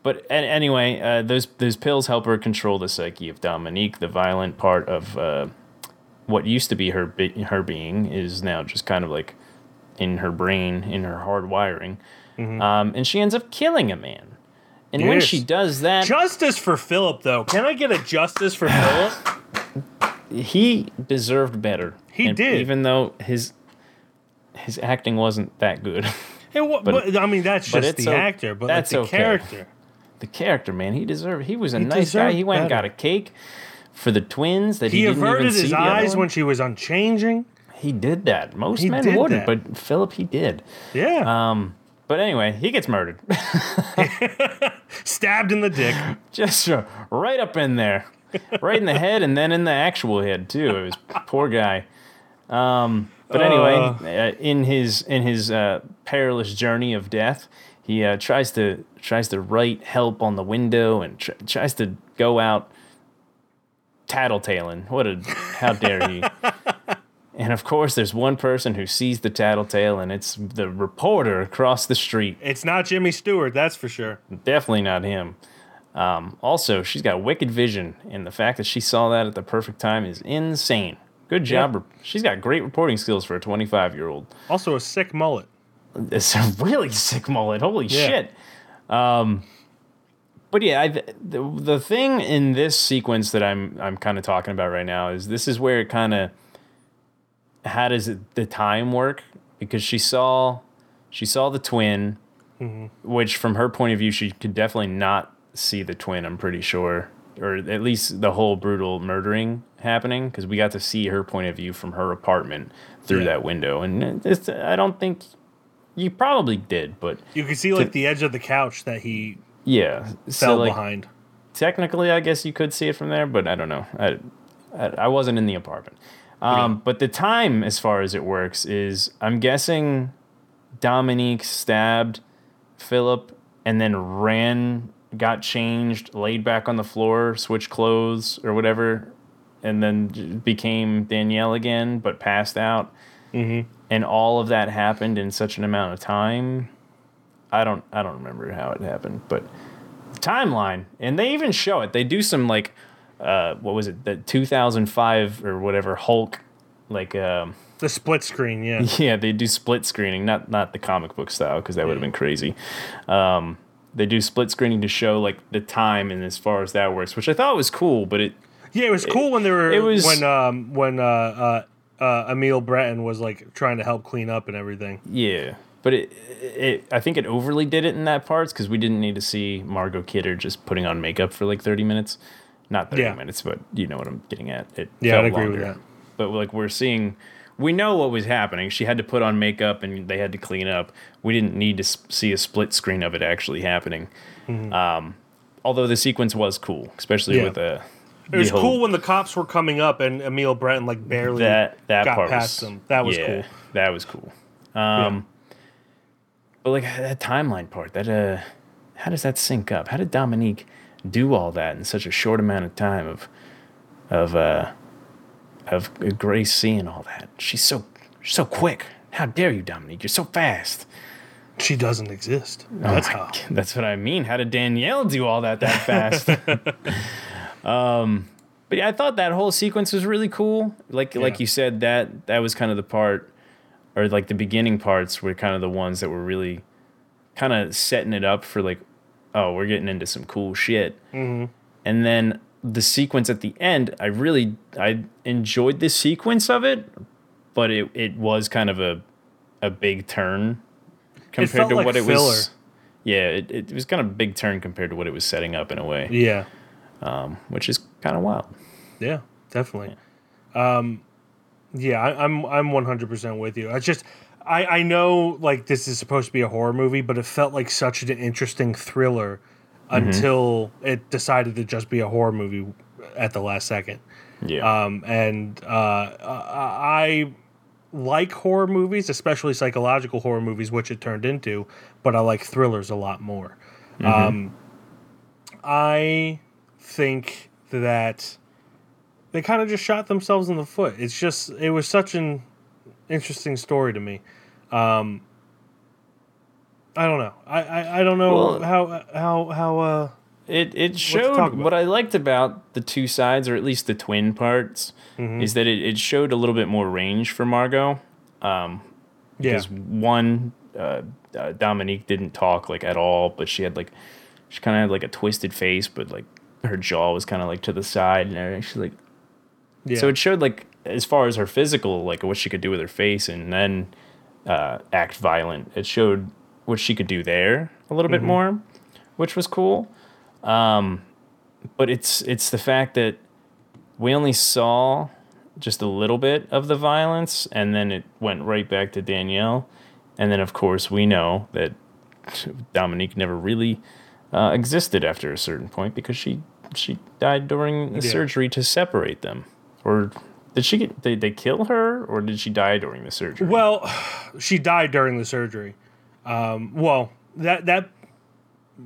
Speaker 2: But anyway, uh, those those pills help her control the psyche of Dominique. The violent part of uh, what used to be her be- her being is now just kind of like in her brain, in her hard wiring, um, and she ends up killing a man. And when
Speaker 1: Mm-hmm.
Speaker 2: She does that,
Speaker 1: Justice for Philip, though. Can I get a justice for Philip? (sighs)
Speaker 2: he deserved better.
Speaker 1: He
Speaker 2: And
Speaker 1: did.
Speaker 2: even though his his acting wasn't that good.
Speaker 1: Hey, what, (laughs)
Speaker 2: But-
Speaker 1: but, I mean, that's just the
Speaker 2: o-
Speaker 1: actor, but like
Speaker 2: that's
Speaker 1: the
Speaker 2: okay.
Speaker 1: character.
Speaker 2: The character, man, he deserved. He was a nice guy. He went and got a cake for the twins that he,
Speaker 1: He
Speaker 2: didn't
Speaker 1: averted his eyes when she was unchanging.
Speaker 2: He did that. Most
Speaker 1: He
Speaker 2: men wouldn't,
Speaker 1: that.
Speaker 2: but Philip, he did.
Speaker 1: Yeah.
Speaker 2: Um, but anyway, he gets murdered. (laughs)
Speaker 1: Stabbed in the dick.
Speaker 2: Just uh, right up in there, right in the head, and then in the actual head too. It was (laughs) poor guy. Um, but anyway, uh, in his in his uh, perilous journey of death, he uh, tries to tries to write help on the window and tr- tries to go out tattletaling. What a how dare he! (laughs) And of course, there's one person who sees the tattletale, and it's the reporter across the street.
Speaker 1: It's not Jimmy Stewart, that's for sure.
Speaker 2: Definitely not him. Um, also, she's got wicked vision, and the fact that she saw that at the perfect time is insane. Good job.
Speaker 1: Yeah.
Speaker 2: She's got great reporting skills for a 25 year old.
Speaker 1: Also, a sick mullet.
Speaker 2: It's a really sick mullet. Holy
Speaker 1: Yeah.
Speaker 2: shit. Um, but yeah, I, the, the thing in this sequence that I'm I'm kind of talking about right now is this is where it kind of how does it, the time work? Because she saw she saw the twin, which from her point of view she could definitely not see the twin. I'm pretty sure, or at least the whole brutal murdering happening because we got to see her point of view from her apartment through
Speaker 1: Yeah.
Speaker 2: that window, and it's, I don't think you probably did, but
Speaker 1: You can see like the edge of the couch that he
Speaker 2: yeah, so
Speaker 1: fell
Speaker 2: like
Speaker 1: behind.
Speaker 2: technically, I guess you could see it from there, but I don't know. I, I, I wasn't in the apartment. Um, but the time, as far as it works, is I'm guessing Dominique stabbed Philip and then ran, got changed, laid back on the floor, switched clothes or whatever, and then became Danielle again, but passed out. Mm-hmm. And all of that happened in such an amount of time. I don't, I don't remember how it happened, but timeline, and they even show it. They do some like, uh, what was it, the 2005 or whatever Hulk, like, um,
Speaker 1: The split screen, yeah. (laughs)
Speaker 2: yeah, they do split screening, not not the comic book style because that would have been crazy. Um, they do split screening to show like the time and as far as that works, which I thought was cool, but it
Speaker 1: Yeah, it was cool when they were
Speaker 2: it was-
Speaker 1: when um when uh uh. Uh, Emil Breton was like trying to help clean up and everything.
Speaker 2: yeah. But it, it, I think it overly did it in that parts because we didn't need to see Margot Kidder just putting on makeup for like thirty minutes, not thirty
Speaker 1: Yeah.
Speaker 2: minutes, but you know what I'm getting at. It
Speaker 1: Yeah, I'd agree with that.
Speaker 2: But like we're seeing, we know what was happening. She had to put on makeup and they had to clean up. We didn't need to see a split screen of it actually happening. Um, although the sequence was cool, especially
Speaker 1: Mm-hmm. Yeah.
Speaker 2: with the.
Speaker 1: It was cool when the cops were coming up and Emil Breton like barely
Speaker 2: that that
Speaker 1: got
Speaker 2: part
Speaker 1: past
Speaker 2: was,
Speaker 1: them. That was
Speaker 2: yeah,
Speaker 1: cool.
Speaker 2: That was cool. Um, but like that timeline part, that uh, how does that sync up? How did Dominique do all that in such a short amount of time of of uh of Grace seeing all that? She's so so quick. How dare you, Dominique? You're so fast.
Speaker 1: She doesn't exist. That's
Speaker 2: Oh my
Speaker 1: how.
Speaker 2: g- (laughs) That's what I mean. How did Danielle do all that that fast? (laughs) um, but yeah, I thought that whole sequence was really cool. Like like you said, that that was kind of the part, or like the beginning parts were kind of the ones that were really kind of setting it up for like, oh, we're getting into some cool shit. Mm-hmm. And then the sequence at the end, I really I enjoyed the sequence of it, but it it was kind of a a big turn compared to
Speaker 1: like
Speaker 2: what it was. Yeah, it, it was kind of a big turn compared to what it was setting up in a way,
Speaker 1: Yeah.
Speaker 2: Which is kind of wild.
Speaker 1: Yeah, definitely. Um, yeah, I, I'm I'm 100 percent with you. I just I I know like this is supposed to be a horror movie, but it felt like such an interesting thriller
Speaker 2: Mm-hmm.
Speaker 1: until it decided to just be a horror movie at the last second.
Speaker 2: Yeah.
Speaker 1: Um, and uh, I like horror movies, especially psychological horror movies, which it turned into, but I like thrillers a lot more. Um, I think that they kind of just shot themselves in the foot. It's just, it was such an interesting story to me. Um, I don't know. I, I, I don't know
Speaker 2: Well-
Speaker 1: how, how, how, uh,
Speaker 2: It it showed what I liked about the two sides, or at least the twin parts,
Speaker 1: Mm-hmm.
Speaker 2: is that it, it showed a little bit more range for Margot. Um,
Speaker 1: yeah.
Speaker 2: because one, uh, uh, Dominique didn't talk like at all, but she had like, she kind of had like a twisted face, but like her jaw was kind of like to the side and everything. She's like,
Speaker 1: yeah.
Speaker 2: so it showed like as far as her physical, like what she could do with her face, and then uh, act violent. It showed what she could do there a little bit more, which was cool. Um, but it's it's the fact that we only saw just a little bit of the violence, and then it went right back to Danielle, and then of course we know that (laughs) Dominique never really uh, existed after a certain point because she she died during the
Speaker 1: Yeah.
Speaker 2: surgery to separate them, or did she get did they kill her or did she die during the surgery?
Speaker 1: Well, she died during the surgery. Um, well, that that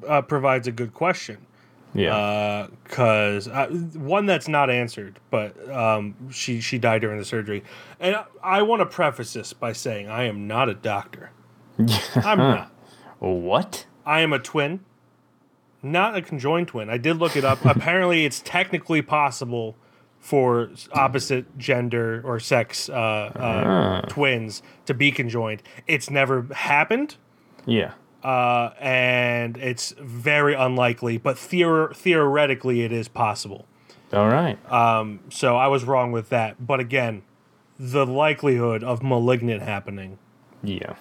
Speaker 1: uh, provides a good question
Speaker 2: yeah,
Speaker 1: because uh, one that's not answered, but um, she she died during the surgery, and I, I want to preface this by saying I am not a doctor. (laughs) I'm not.
Speaker 2: what?
Speaker 1: I am a twin, not a conjoined twin. I did look it up. (laughs) Apparently, it's technically possible for opposite gender or sex uh, uh, twins to be conjoined. It's never happened,
Speaker 2: Yeah,
Speaker 1: uh, and it's very unlikely. But theor- theoretically, it is possible.
Speaker 2: all right.
Speaker 1: So I was wrong with that. But again, the likelihood of malignant happening
Speaker 2: yeah,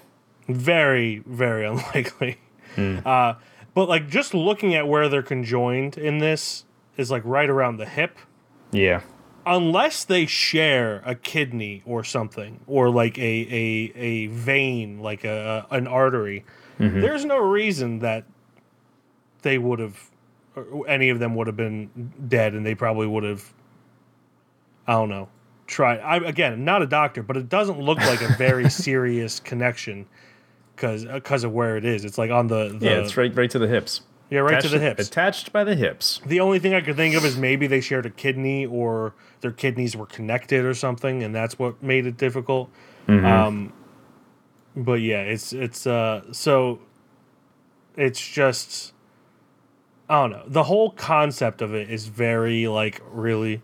Speaker 1: very very (laughs) unlikely uh, but like just looking at where they're conjoined in this is like right around the hip.
Speaker 2: Yeah,
Speaker 1: unless they share a kidney or something or like a a, a vein like a an artery mm-hmm. there's no reason that they would have any of them would have been dead and they probably would have i don't know tried i again not a doctor but it doesn't look like a very (laughs) serious connection because because of where it is it's like on the, the
Speaker 2: yeah. It's right, right to the hips.
Speaker 1: yeah right
Speaker 2: attached
Speaker 1: to the hips
Speaker 2: Attached by the hips.
Speaker 1: the only thing I could think of is maybe they shared a kidney or their kidneys were connected or something, and that's what made it difficult. Um, but yeah, it's it's uh so it's just I don't know. The whole concept of it is very like really,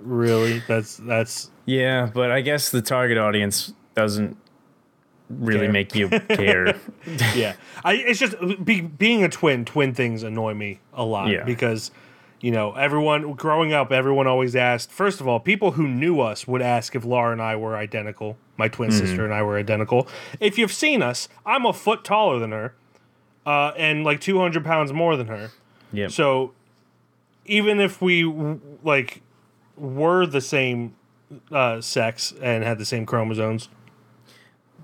Speaker 1: really. That's that's
Speaker 2: Yeah, but I guess the target audience doesn't really
Speaker 1: Care.
Speaker 2: make you care. (laughs)
Speaker 1: yeah, I, it's just be, being a twin. Twin things annoy me a lot
Speaker 2: Yeah.
Speaker 1: because you know everyone growing up, everyone always asked. First of all, people who knew us would ask if Laura and I were identical. My twin
Speaker 2: Mm-hmm.
Speaker 1: sister and I were identical. If you've seen us, I'm a foot taller than her, uh, and like 200 pounds more than her.
Speaker 2: Yep.
Speaker 1: So even if we like were the same uh, sex and had the same chromosomes,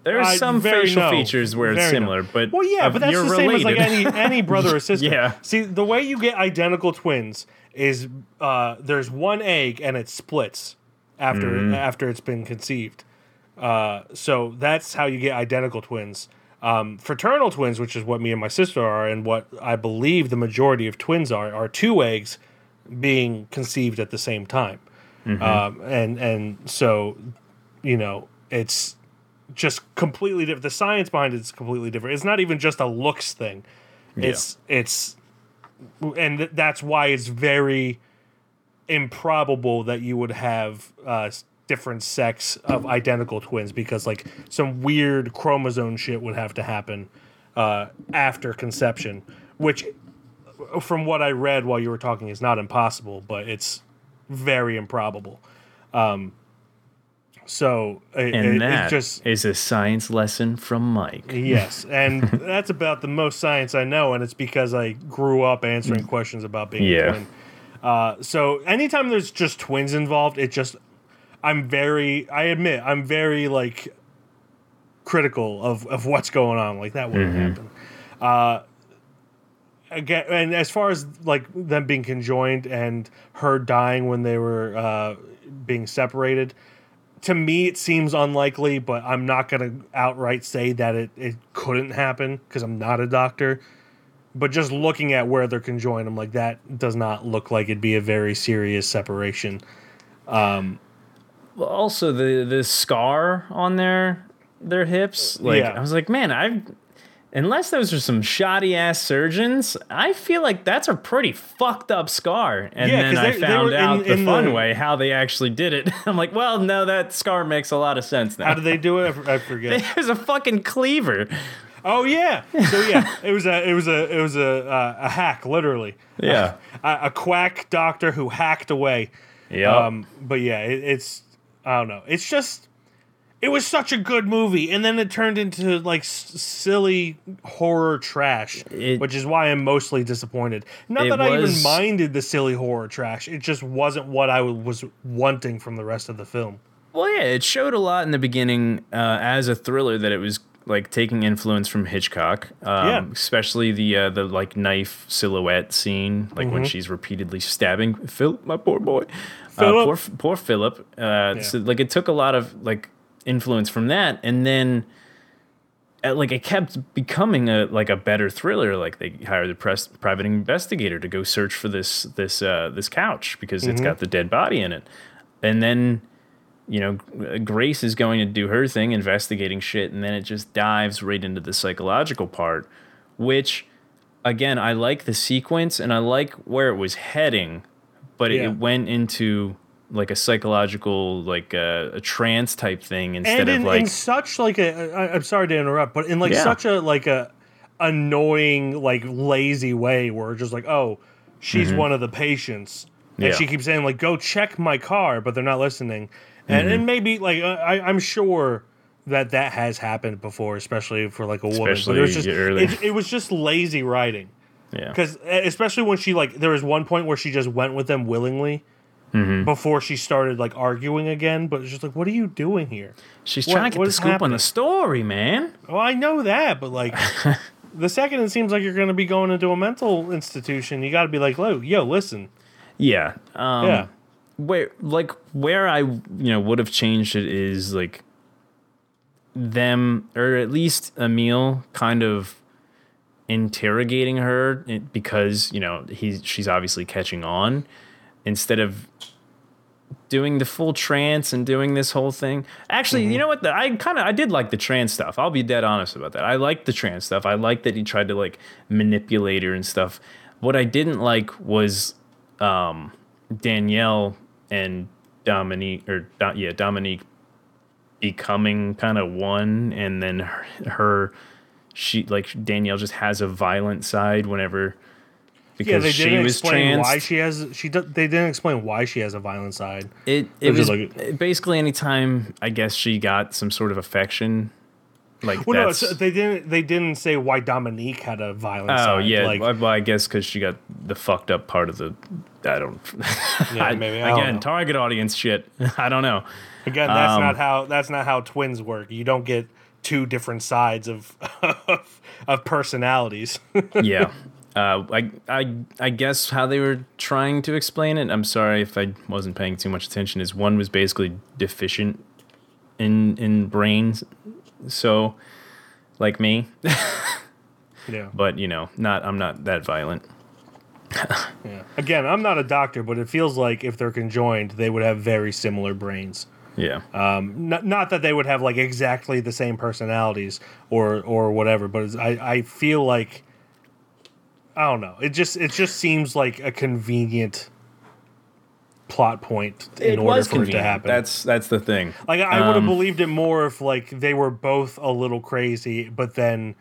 Speaker 2: There's
Speaker 1: I
Speaker 2: some facial
Speaker 1: no.
Speaker 2: features where it's
Speaker 1: Very no.
Speaker 2: similar, but
Speaker 1: Well, yeah, but that's
Speaker 2: you're
Speaker 1: the same
Speaker 2: related.
Speaker 1: as like any any brother or (laughs) sister.
Speaker 2: Yeah.
Speaker 1: See, the way you get identical twins is uh, there's one egg and it splits after
Speaker 2: Mm-hmm.
Speaker 1: after it's been conceived. Uh, so that's how you get identical twins. Um, fraternal twins, which is what me and my sister are, and what I believe the majority of twins are, are two eggs being conceived at the same time.
Speaker 2: Mm-hmm.
Speaker 1: Um, and and so, you know, it's just completely different. The science behind it is completely different. It's not even just a looks thing. It's it's, and th- that's why it's very improbable that you would have uh, different sex of identical twins because like some weird chromosome shit would have to happen uh, after conception, which, from what I read while you were talking, is not impossible, but it's very improbable. Um, so it,
Speaker 2: and
Speaker 1: it-
Speaker 2: that
Speaker 1: it's
Speaker 2: is a science lesson from Mike.
Speaker 1: Yes, (laughs) and that's about the most science I know, and it's because I grew up answering questions about being
Speaker 2: Yeah.
Speaker 1: a twin. Uh, so anytime there's just twins involved, it just I'm very I admit I'm very like critical of of what's going on. Like that wouldn't happen. Uh, again, and as far as like them being conjoined and her dying when they were uh, being separated, to me it seems unlikely, but I'm not gonna outright say that it, it couldn't happen because I'm not a doctor. But just looking at where they're conjoined, I'm like that does not look like it'd be a very serious separation.
Speaker 2: Um, well, also the the scar on their their hips, like
Speaker 1: Yeah.
Speaker 2: I was like, man, I unless those are some shoddy ass surgeons, I feel like that's a pretty fucked up scar. And
Speaker 1: Yeah,
Speaker 2: then I found
Speaker 1: in-
Speaker 2: out the fun
Speaker 1: the-
Speaker 2: way how they actually did it. (laughs) I'm like, well, no, that scar makes a lot of sense now.
Speaker 1: How did they do it? I (laughs) forget.
Speaker 2: it was a fucking cleaver.
Speaker 1: Oh yeah. So yeah, (laughs) it was a it was a it was a uh, a hack, literally.
Speaker 2: Yeah.
Speaker 1: A, a quack doctor who hacked away.
Speaker 2: Yeah.
Speaker 1: Um, but yeah, it, it's I don't know. It's just it was such a good movie, and then it turned into like s- silly horror trash,
Speaker 2: It-
Speaker 1: which is why I'm mostly disappointed. Not that I even minded the silly horror trash; it just wasn't what I was wanting from the rest of the film.
Speaker 2: Well, yeah, it showed a lot in the beginning uh, as a thriller that it was like taking influence from Hitchcock, um,
Speaker 1: Yeah.
Speaker 2: especially the uh, the like knife silhouette scene, like
Speaker 1: Mm-hmm.
Speaker 2: when she's repeatedly stabbing Philip, my poor boy. Uh, poor poor Philip. Uh, so, like it took a lot of like influence from that, and then. uh, Like it kept becoming a like a better thriller. Like they hired the press, private investigator to go search for this this uh, this couch because it's got the dead body in it, and then you know, Grace is going to do her thing, investigating shit, and then it just dives right into the psychological part, which, again, I like the sequence and I like where it was heading, but
Speaker 1: Yeah.
Speaker 2: it went into like a psychological, like a, a trance type thing instead
Speaker 1: and in,
Speaker 2: of like,
Speaker 1: in such like a I, I'm sorry to interrupt, but in like
Speaker 2: Yeah.
Speaker 1: such a like a annoying like lazy way where it's just like oh she's one of the patients and
Speaker 2: Mm-hmm. Yeah.
Speaker 1: she keeps saying like go check my car, but they're not listening, and
Speaker 2: Mm-hmm.
Speaker 1: and maybe like uh, I I'm sure that that has happened before, especially for like a woman. But it was just it, it was just lazy writing
Speaker 2: yeah,
Speaker 1: because especially when she like there was one point where she just went with them willingly.
Speaker 2: Mm-hmm.
Speaker 1: Before she started like arguing again, but it's just like, what are you doing here?
Speaker 2: she's
Speaker 1: what-
Speaker 2: trying to get the scoop on the story, man.
Speaker 1: Well, I know that, but like (laughs) the second it seems like you're going to be going into a mental institution, you got to be like, "Yo, yo, listen."
Speaker 2: Yeah, um,
Speaker 1: yeah.
Speaker 2: where like where I you know would have changed it is like them or at least Emil kind of interrogating her because you know he's she's obviously catching on instead of doing the full trance and doing this whole thing. Actually, you know what? The, I kind of I did like the trance stuff. I'll be dead honest about that. I liked the trance stuff. I liked that he tried to like manipulate her and stuff. What I didn't like was um, Danielle and Dominique or yeah Dominique becoming kind of one, and then her, her she like Danielle just has a violent side whenever because
Speaker 1: Yeah, they
Speaker 2: she
Speaker 1: didn't
Speaker 2: was
Speaker 1: explain
Speaker 2: trans.
Speaker 1: why she has she. do- They didn't explain why she has a violent side.
Speaker 2: It it
Speaker 1: just
Speaker 2: was
Speaker 1: like-
Speaker 2: basically anytime I guess she got some sort of affection, like
Speaker 1: Well, no, they didn't. They didn't say why Dominique had a violent
Speaker 2: oh
Speaker 1: side.
Speaker 2: yeah,
Speaker 1: like,
Speaker 2: well, I guess because she got the fucked up part of the. I don't. (laughs)
Speaker 1: Yeah,
Speaker 2: I-
Speaker 1: maybe. I
Speaker 2: again, target audience shit. (laughs) I don't know.
Speaker 1: again, that's
Speaker 2: um,
Speaker 1: not how that's not how twins work. You don't get two different sides of (laughs) of, of personalities.
Speaker 2: yeah. Uh, I, I, I guess how they were trying to explain it. I'm sorry if I wasn't paying too much attention. Is one was basically deficient in in brains, so like me,
Speaker 1: yeah. (laughs)
Speaker 2: but you know, not I'm not that violent. (laughs)
Speaker 1: Yeah. Again, I'm not a doctor, but it feels like if they're conjoined, they would have very similar brains.
Speaker 2: Yeah, Um.
Speaker 1: Not, not that they would have like exactly the same personalities or or whatever, but I I feel like I don't know. It just it just seems like a convenient plot point in order for it to happen.
Speaker 2: That's that's the thing.
Speaker 1: like I would have
Speaker 2: um,
Speaker 1: believed it more if like they were both a little crazy, but then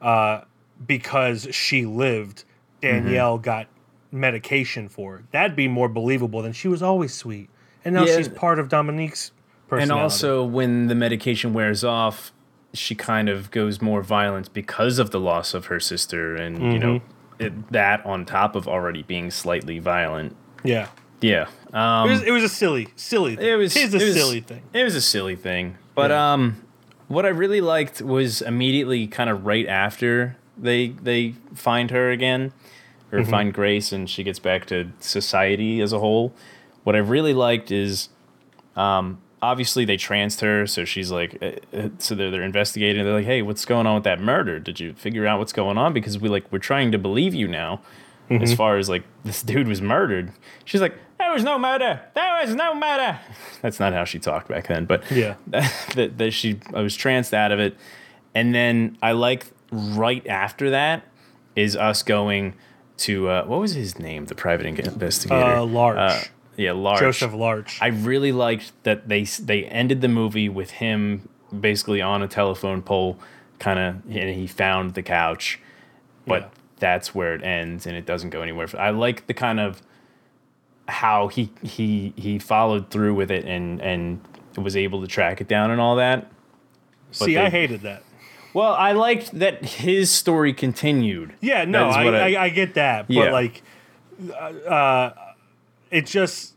Speaker 1: uh because she lived,
Speaker 2: Mm-hmm.
Speaker 1: Danielle got medication for it. That'd be more believable than she was always sweet. And now
Speaker 2: Yeah.
Speaker 1: she's part of Dominique's personality.
Speaker 2: and also when the medication wears off, she kind of goes more violent because of the loss of her sister, and you know
Speaker 1: Mm-hmm.
Speaker 2: It, that on top of already being slightly violent.
Speaker 1: yeah.
Speaker 2: Yeah. Um,
Speaker 1: It was, it was a silly, silly. Thing.
Speaker 2: it was
Speaker 1: a
Speaker 2: it was-
Speaker 1: silly thing.
Speaker 2: It was a silly thing. But
Speaker 1: Yeah.
Speaker 2: um what I really liked was immediately kind of right after they they find her again or
Speaker 1: Mm-hmm.
Speaker 2: find Grace and she gets back to society as a whole. What I really liked is um obviously they transed her so she's like uh, uh, so they're, they're investigating. They're like hey what's going on with that murder? Did you figure out what's going on? Because we like we're trying to believe you now
Speaker 1: Mm-hmm.
Speaker 2: as far as like this dude was murdered. She's like there was no murder. There was no murder. (laughs) That's not how she talked back then but
Speaker 1: Yeah. (laughs)
Speaker 2: that, that she I was tranced out of it. And then I like right after that is us going to uh, what was his name? The private investigator?
Speaker 1: Uh, Larch.
Speaker 2: Uh, yeah Larch
Speaker 1: Joseph Larch.
Speaker 2: I really liked that they they ended the movie with him basically on a telephone pole, kind of, and he found the couch, but
Speaker 1: Yeah.
Speaker 2: that's where it ends, and it doesn't go anywhere. I like the kind of how he he he followed through with it and and was able to track it down and all that.
Speaker 1: See,
Speaker 2: they-
Speaker 1: I hated that.
Speaker 2: Well, I liked that his story continued.
Speaker 1: Yeah, no, I, I,
Speaker 2: I-
Speaker 1: I get that, but
Speaker 2: Yeah.
Speaker 1: like, uh, it just,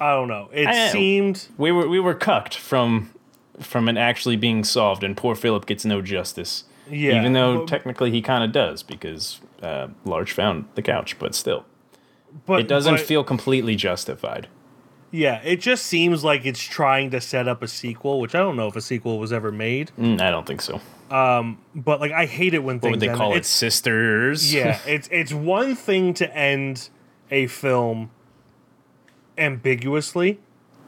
Speaker 1: I don't know. It
Speaker 2: know.
Speaker 1: seemed,
Speaker 2: We were we were cucked from from it actually being solved, and poor Philip gets no justice.
Speaker 1: Yeah,
Speaker 2: even though
Speaker 1: but-
Speaker 2: technically he kind of does because uh, Larch found the couch, but still,
Speaker 1: but
Speaker 2: it doesn't
Speaker 1: but-
Speaker 2: feel completely justified.
Speaker 1: Yeah, it just seems like it's trying to set up a sequel, which I don't know if a sequel was ever made.
Speaker 2: Mm, I don't think so.
Speaker 1: Um, But like, I hate it when
Speaker 2: What
Speaker 1: things
Speaker 2: would they
Speaker 1: end.
Speaker 2: call it? Sisters.
Speaker 1: yeah, it's it's one thing to end a film ambiguously.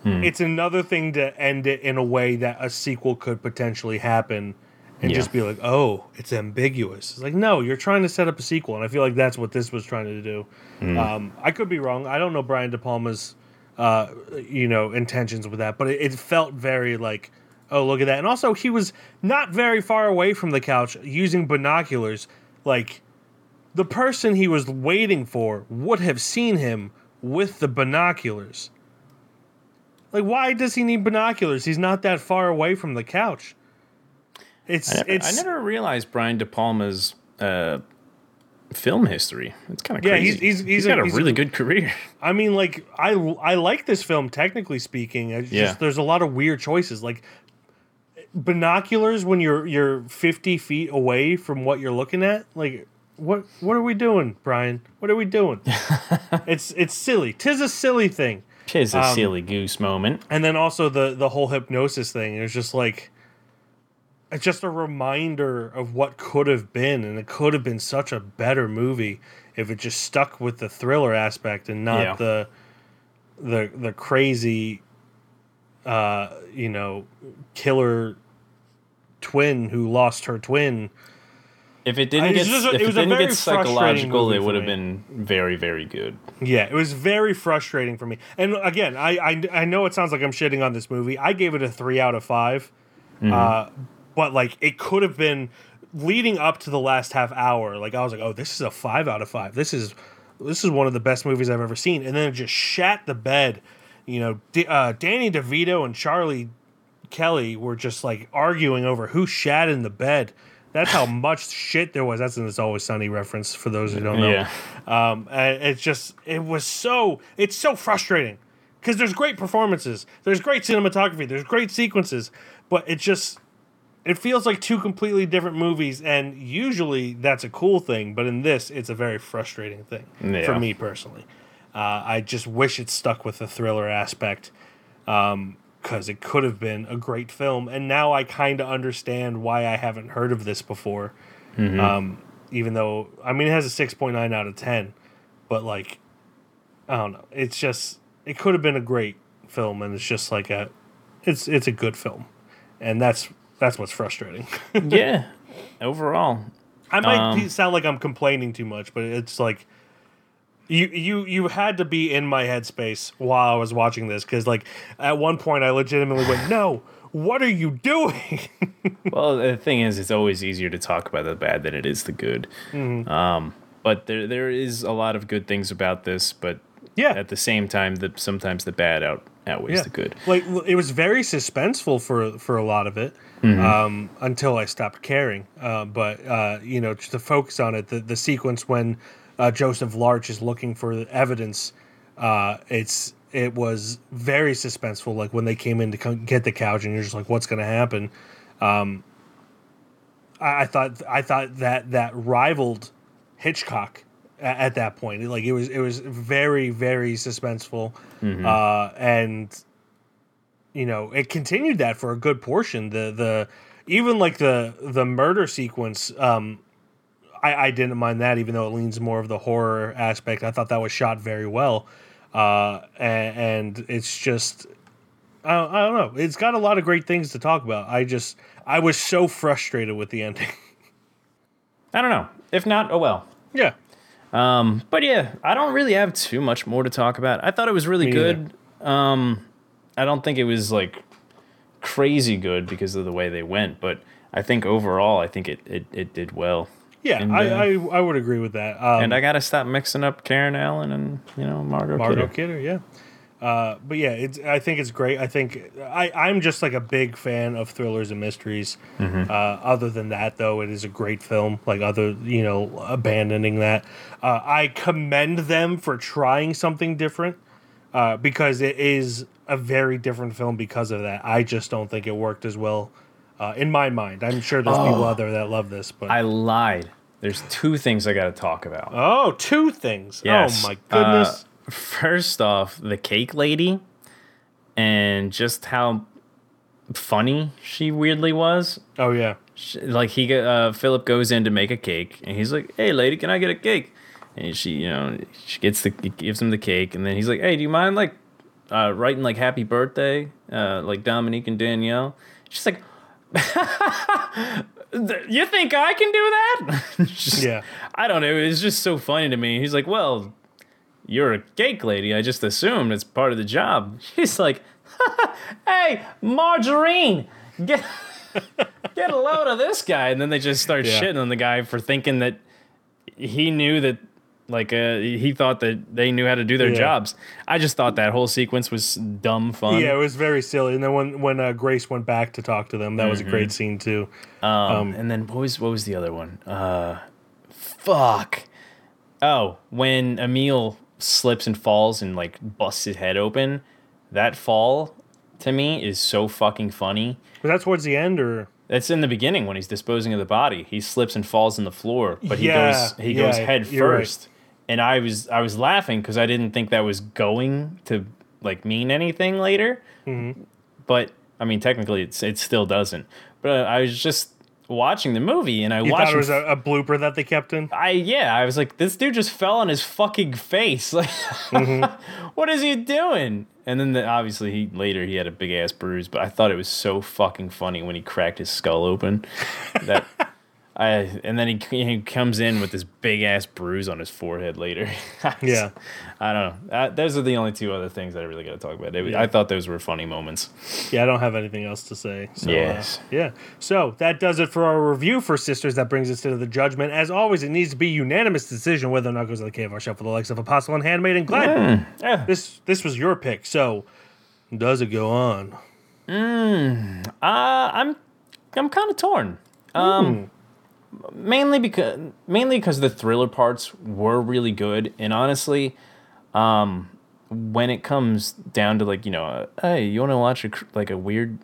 Speaker 2: Hmm.
Speaker 1: It's another thing to end it in a way that a sequel could potentially happen and
Speaker 2: Yeah.
Speaker 1: just be like, "Oh, it's ambiguous." It's like, "No, you're trying to set up a sequel." And I feel like that's what this was trying to do.
Speaker 2: Hmm.
Speaker 1: Um, I could be wrong. I don't know Brian De Palma's uh, you know, intentions with that, but it, it felt very like, "Oh, look at that." And also, he was not very far away from the couch using binoculars like the person he was waiting for would have seen him with the binoculars. Like, why does he need binoculars? He's not that far away from the couch. It's
Speaker 2: I never,
Speaker 1: it's
Speaker 2: I never realized Brian De Palma's uh, film history. It's kind of
Speaker 1: Yeah,
Speaker 2: crazy.
Speaker 1: he's- he's- he's
Speaker 2: got
Speaker 1: a-
Speaker 2: a
Speaker 1: he's a-
Speaker 2: really good career. (laughs)
Speaker 1: I mean, like I I like this film technically speaking. It's
Speaker 2: Yeah.
Speaker 1: just there's a lot of weird choices. Like binoculars when you're you're 50 feet away from what you're looking at. Like what what are we doing, Brian? What are we doing? (laughs) it's it's silly. Tis a silly thing.
Speaker 2: Tis a
Speaker 1: Um,
Speaker 2: silly goose moment.
Speaker 1: and then also the the whole hypnosis thing is just like it's just a reminder of what could have been and it could have been such a better movie if it just stuck with the thriller aspect and not
Speaker 2: Yeah.
Speaker 1: the the the crazy uh you know killer twin who lost her twin
Speaker 2: If it didn't
Speaker 1: I-
Speaker 2: get
Speaker 1: just
Speaker 2: if
Speaker 1: it
Speaker 2: it, didn't get psychological, it would have been very very good.
Speaker 1: Yeah, it was very frustrating for me. And again, I, I I know it sounds like I'm shitting on this movie. I gave it a three out of five Uh, but like it could have been leading up to the last half hour. Like I was like, oh, this is a five out of five. This is this is one of the best movies I've ever seen. And then it just shat the bed. You know, D- uh, Danny DeVito and Charlie Kelly were just like arguing over who shat in the bed. That's how much shit there was. That's an It's Always Sunny reference for those who don't know.
Speaker 2: Yeah.
Speaker 1: Um, it's just, it was so, it's so frustrating because there's great performances, there's great cinematography, there's great sequences, but it just, it feels like two completely different movies. And usually that's a cool thing, but in this, it's a very frustrating thing for me personally. Uh, I just wish it stuck with the thriller aspect because it could have been a great film. And now I kind of understand why I haven't heard of this before. Um, even though, I mean, it has a 6.9 out of 10, but like, I don't know. It's just, it could have been a great film, and it's just like a, it's it's a good film, and that's that's what's frustrating. (laughs)
Speaker 2: yeah. Overall,
Speaker 1: I might
Speaker 2: Um,
Speaker 1: sound like I'm complaining too much, but it's like you you you had to be in my headspace while I was watching this because like at one point I legitimately went, "No, what are you doing?" (laughs)
Speaker 2: well, the thing is, it's always easier to talk about the bad than it is the good.
Speaker 1: Mm-hmm.
Speaker 2: Um, but there there is a lot of good things about this, but
Speaker 1: yeah,
Speaker 2: at the same time, the sometimes the bad out outweighs
Speaker 1: yeah.
Speaker 2: the good.
Speaker 1: Like it was very suspenseful for for a lot of it um, until I stopped caring. Uh, but uh, you know, just to focus on it, the the sequence when uh, Joseph Larch is looking for the evidence, uh, it's it was very suspenseful. Like when they came in to come get the couch, and you're just like, what's going to happen? Um, I, I thought I thought that that rivaled Hitchcock at, at that point. Like it was it was very very suspenseful, uh, and you know it continued that for a good portion. The the even like the the murder sequence. Um, I, I didn't mind that, even though it leans more of the horror aspect. I thought that was shot very well, uh, and, and it's just I don't, I don't know. It's got a lot of great things to talk about. I just I was so frustrated with the ending. (laughs)
Speaker 2: I don't know. If not, oh well.
Speaker 1: yeah,
Speaker 2: Um, but yeah, I don't really have too much more to talk about. I thought it was really
Speaker 1: Me
Speaker 2: good. Um, I don't think it was like crazy good because of the way they went, but I think overall, I think it it, it did well.
Speaker 1: Yeah,
Speaker 2: And,
Speaker 1: I,
Speaker 2: uh,
Speaker 1: I I would agree with that. Um,
Speaker 2: And I gotta stop mixing up Karen Allen and you know Margot,
Speaker 1: Margot
Speaker 2: Kidder.
Speaker 1: Kidder, yeah. Uh, but yeah, it's. I think it's great. I think I, I'm just like a big fan of thrillers and mysteries.
Speaker 2: Mm-hmm.
Speaker 1: Uh, other than that, though, it is a great film. Like other, you know, abandoning that, uh, I commend them for trying something different uh, because it is a very different film because of that. I just don't think it worked as well uh, in my mind. I'm sure there's people out there that love this, but
Speaker 2: Oh. I lied. There's two things I gotta talk about.
Speaker 1: oh, two things.
Speaker 2: Yes.
Speaker 1: Oh my goodness.
Speaker 2: Uh, first off, the cake lady, and just how funny she weirdly was.
Speaker 1: oh yeah.
Speaker 2: She- like he uh, Philip goes in to make a cake, and he's like, "Hey, lady, can I get a cake?" And she, you know, she gets the gives him the cake, and then he's like, "Hey, do you mind like uh, writing like happy birthday, uh, like Dominique and Danielle?" She's like. You think I can do that? (laughs) Just-
Speaker 1: Yeah.
Speaker 2: I don't know. It was just so funny to me. He's like, "Well, you're a cake lady. I just assumed it's part of the job." (laughs) She's like, (laughs) "Hey, Margarine, get get a load of this guy." And then they just start
Speaker 1: Yeah.
Speaker 2: shitting on the guy for thinking that he knew that, like, uh, he thought that they knew how to do their
Speaker 1: Yeah.
Speaker 2: jobs. I just thought that whole sequence was dumb fun.
Speaker 1: Yeah, it was very silly. And then when when uh, Grace went back to talk to them, that was a great scene too.
Speaker 2: Um, and then what was what was the other one? Uh, fuck. Oh, when Emil slips and falls and like busts his head open, that fall to me is so fucking funny.
Speaker 1: Was that towards the end or?
Speaker 2: That's in the beginning when he's disposing of the body. He slips and falls on the floor, but he
Speaker 1: Yeah,
Speaker 2: goes he
Speaker 1: yeah,
Speaker 2: goes head
Speaker 1: you're right.
Speaker 2: And I was I was laughing because I didn't think that was going to like mean anything later.
Speaker 1: Mm-hmm.
Speaker 2: But I mean, technically, it's, it still doesn't. But I was just watching the movie and I
Speaker 1: You
Speaker 2: watched.
Speaker 1: thought it was a, a blooper that they kept in?
Speaker 2: I yeah, I was like, this dude just fell on his fucking face. (laughs) Like,
Speaker 1: Mm-hmm.
Speaker 2: what is he doing? And then the, obviously he later he had a big ass bruise, but I thought it was so fucking funny when he cracked his skull open. That (laughs) I and then he, he comes in with this big ass bruise on his forehead later. (laughs)
Speaker 1: Yeah.
Speaker 2: I don't know. Uh, those are the only two other things that I really got to talk about. It-
Speaker 1: Yeah.
Speaker 2: I thought those were funny moments.
Speaker 1: Yeah, I don't have anything else to say. So, uh,
Speaker 2: Yes.
Speaker 1: yeah. So that does it for our review for Sisters. That brings us to the judgment. As always, it needs to be unanimous decision whether or not it goes to the KFR shelf for the likes of Apostle and Handmaid and Glen.
Speaker 2: Yeah.
Speaker 1: This this was your pick. So does it go on?
Speaker 2: Uh, I'm I'm kind of torn. Um, mainly because mainly because the thriller parts were really good, and honestly, um, when it comes down to like you know, uh, hey, you want to watch a cr- like a weird,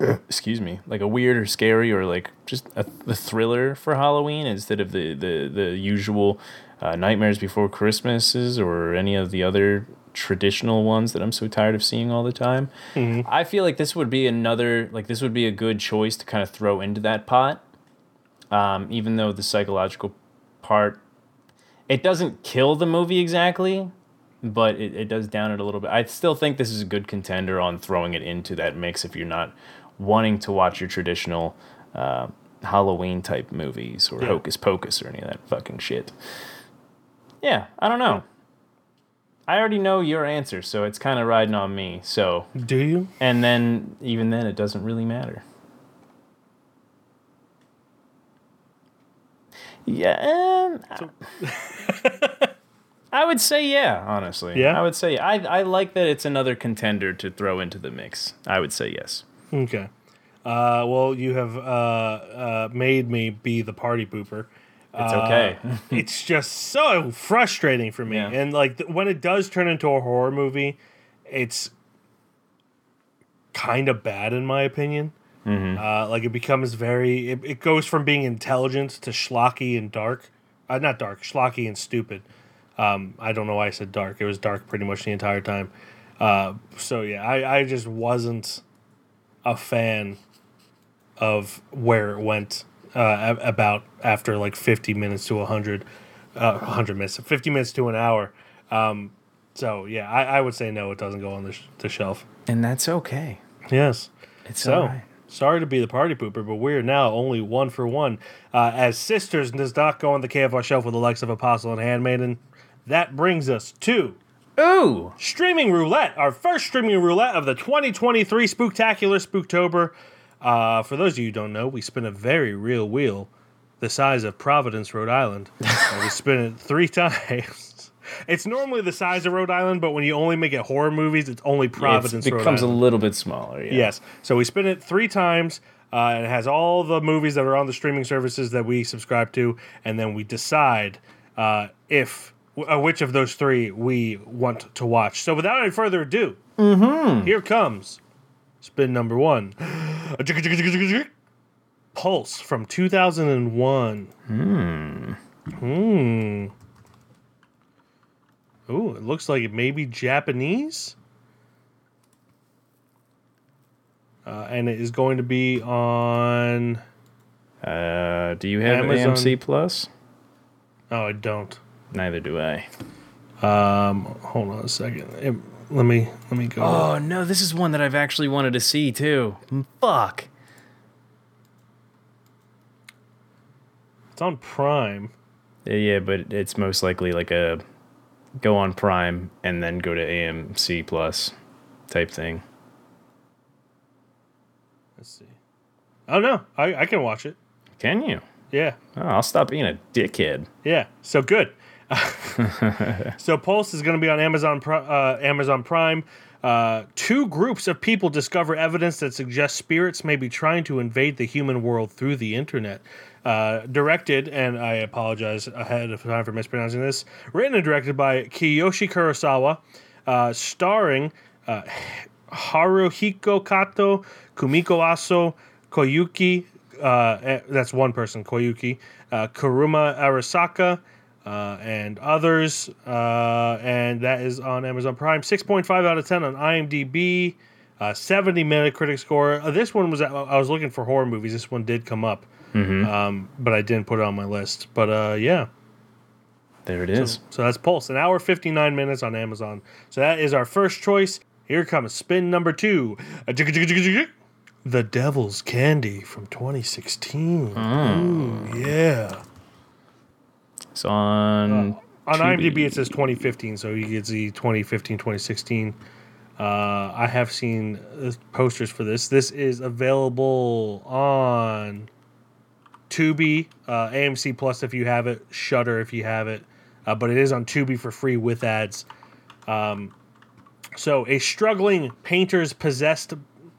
Speaker 2: excuse me, like a weird or scary or like just a, a thriller for Halloween instead of the the the usual uh, Nightmares Before Christmases or any of the other traditional ones that I'm so tired of seeing all the time. I feel like this would be another like this would be a good choice to kind of throw into that pot. Um, even though the psychological part it doesn't kill the movie exactly, but it, it does down it a little bit. I still think this is a good contender on throwing it into that mix if you're not wanting to watch your traditional uh, Halloween type movies or
Speaker 1: Yeah.
Speaker 2: Hocus Pocus or any of that fucking shit. Yeah, I don't know. I already know your answer, so it's kind of riding on me. So,
Speaker 1: Do you?
Speaker 2: and then even then, it doesn't really matter. Yeah, um, I would say yeah. Honestly,
Speaker 1: Yeah?
Speaker 2: I would say I I like that it's another contender to throw into the mix. I would say yes.
Speaker 1: Okay. Uh, well, you have uh, uh, made me be the party pooper.
Speaker 2: It's okay. (laughs)
Speaker 1: it's just so frustrating for me.
Speaker 2: Yeah.
Speaker 1: And like th- when it does turn into a horror movie, it's kind of bad in my opinion. Uh, like it becomes very. It, it goes from being intelligent to schlocky and dark. Uh, not dark, schlocky and stupid. Um, I don't know why I said dark. It was dark pretty much the entire time. Uh, so yeah, I, I just wasn't a fan of where it went uh, about after like 50 minutes to 100 uh, 100 minutes 50 minutes to an hour um, so yeah I, I would say no it doesn't go on the, sh- the shelf
Speaker 2: and that's okay.
Speaker 1: yes
Speaker 2: It's
Speaker 1: so. Sorry to be the party pooper but we're now only one for one uh, as sisters does not go on the kfr shelf with the likes of apostle and handmaiden that brings us to
Speaker 2: Ooh,
Speaker 1: Streaming Roulette, our first streaming roulette of the 2023 Spooktacular Spooktober. Uh, for those of you who don't know, we spin a very real wheel the size of Providence, Rhode Island. (laughs) and we spin it three (laughs) times. It's normally the size of Rhode Island, but when you only make it horror movies, it's only Providence,
Speaker 2: it becomes a little bit smaller. Yeah.
Speaker 1: Yes. So we spin it three times, uh, and it has all the movies that are on the streaming services that we subscribe to, and then we decide uh, if uh, which of those three we want to watch. So without any further ado, here comes spin number one. Pulse from 2001. Hmm. Hmm. Ooh, it looks like it may be Japanese. Uh, and it is going to be on.
Speaker 2: Uh, do you have
Speaker 1: Amazon.
Speaker 2: AMC Plus?
Speaker 1: Oh, I don't.
Speaker 2: Neither do I.
Speaker 1: Um, Hold on a second. It- let me let me go.
Speaker 2: Oh no, this is one that I've actually wanted to see too. Fuck.
Speaker 1: It's on Prime.
Speaker 2: Yeah, yeah, but it's most likely like a go on Prime and then go to AMC Plus type thing.
Speaker 1: Let's see. Oh no, I, I can watch it.
Speaker 2: Can you?
Speaker 1: Yeah,
Speaker 2: Oh, I'll stop being a dickhead.
Speaker 1: yeah. So good. (laughs) so Pulse is going to be on Amazon uh, Amazon Prime. Uh, two groups of people discover evidence that suggests spirits may be trying to invade the human world through the internet. Uh, directed, and I apologize ahead of time for mispronouncing this. Written and directed by Kiyoshi Kurosawa, uh, starring uh, Haruhiko Kato, Kumiko Aso, Koyuki, uh, eh, that's one person, Koyuki, Kuruma Arasaka, uh, and others. Uh, and that is on Amazon Prime. 6.5 out of 10 on IMDb. Uh, 70 minute critic score. Uh, this one was, I was looking for horror movies. This one did come up, um, but I didn't put it on my list. But uh, yeah.
Speaker 2: There it is.
Speaker 1: So that's Pulse, an hour 59 minutes on Amazon. So that is our first choice. Here comes spin number two. The Devil's Candy from 2016. Ooh, yeah.
Speaker 2: It's on.
Speaker 1: On
Speaker 2: Tubi.
Speaker 1: IMDb, it says 2015, so you get the 2015, 2016. Uh, I have seen uh, posters for this. This is available on Tubi, uh, AMC Plus if you have it, Shudder if you have it, uh, but it is on Tubi for free with ads. Um, so, a struggling painter's possessed.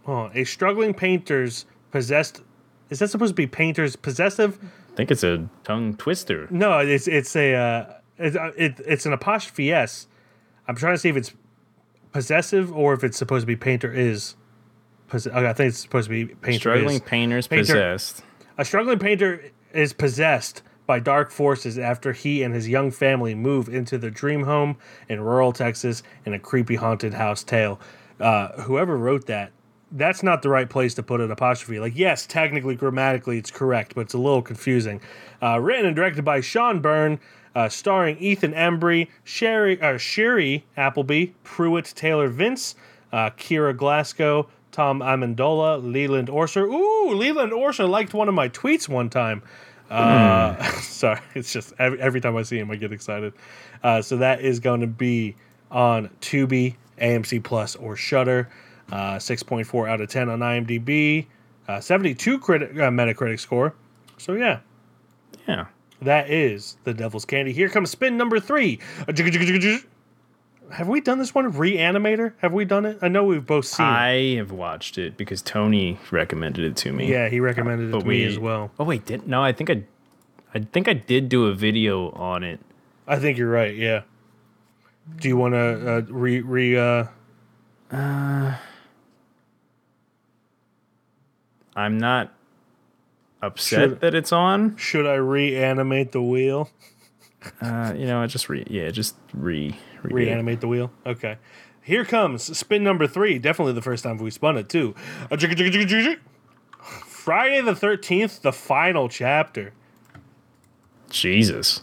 Speaker 1: Oh, a struggling painter's possessed. Is that supposed to be painter's possessive?
Speaker 2: I think it's a tongue twister.
Speaker 1: No, it's it's a uh, it, uh, it, it's an apostrophe s. I'm trying to see if it's possessive or if it's supposed to be painter is. Poss- okay, I think it's supposed to be painter
Speaker 2: Struggling
Speaker 1: is.
Speaker 2: painters
Speaker 1: Painter-
Speaker 2: possessed.
Speaker 1: A struggling painter is possessed by dark forces after he and his young family move into the dream home in rural Texas in a creepy haunted house tale. Uh, whoever wrote that, that's not the right place to put an apostrophe. Like, yes, technically, grammatically, it's correct, but it's a little confusing. Uh, written and directed by Sean Byrne, uh, starring Ethan Embry, Sherry, uh, Sherry Appleby, Pruitt Taylor Vince, uh, Kira Glasgow, Tom Amendola, Leland Orser. Ooh, Leland Orser liked one of my tweets one time. Uh, (laughs) sorry, it's just every, every time I see him, I get excited. Uh, so that is going to be on Tubi, AMC Plus, or Shudder. Uh, 6.4 out of 10 on IMDb, uh, 72 critic, uh, Metacritic score. So yeah,
Speaker 2: Yeah.
Speaker 1: that is the Devil's Candy. Here comes spin number three. Have we done this one? Reanimator? Have we done it? I know we've both seen it.
Speaker 2: I have watched it because Tony recommended it to me.
Speaker 1: Yeah, he recommended it to
Speaker 2: we
Speaker 1: me as well.
Speaker 2: Oh wait, did no? I think I, I think I did do a video on it.
Speaker 1: I think you're right. Yeah. Do you want to uh, re re? Uh,
Speaker 2: I'm not upset
Speaker 1: Should-
Speaker 2: that it's on.
Speaker 1: should I reanimate the wheel?
Speaker 2: Uh, you know, I just re yeah, just re, re
Speaker 1: Reanimate the wheel. Okay. Here comes spin number three. Definitely the first time we spun it too. Friday the Thirteenth, the final chapter.
Speaker 2: Jesus.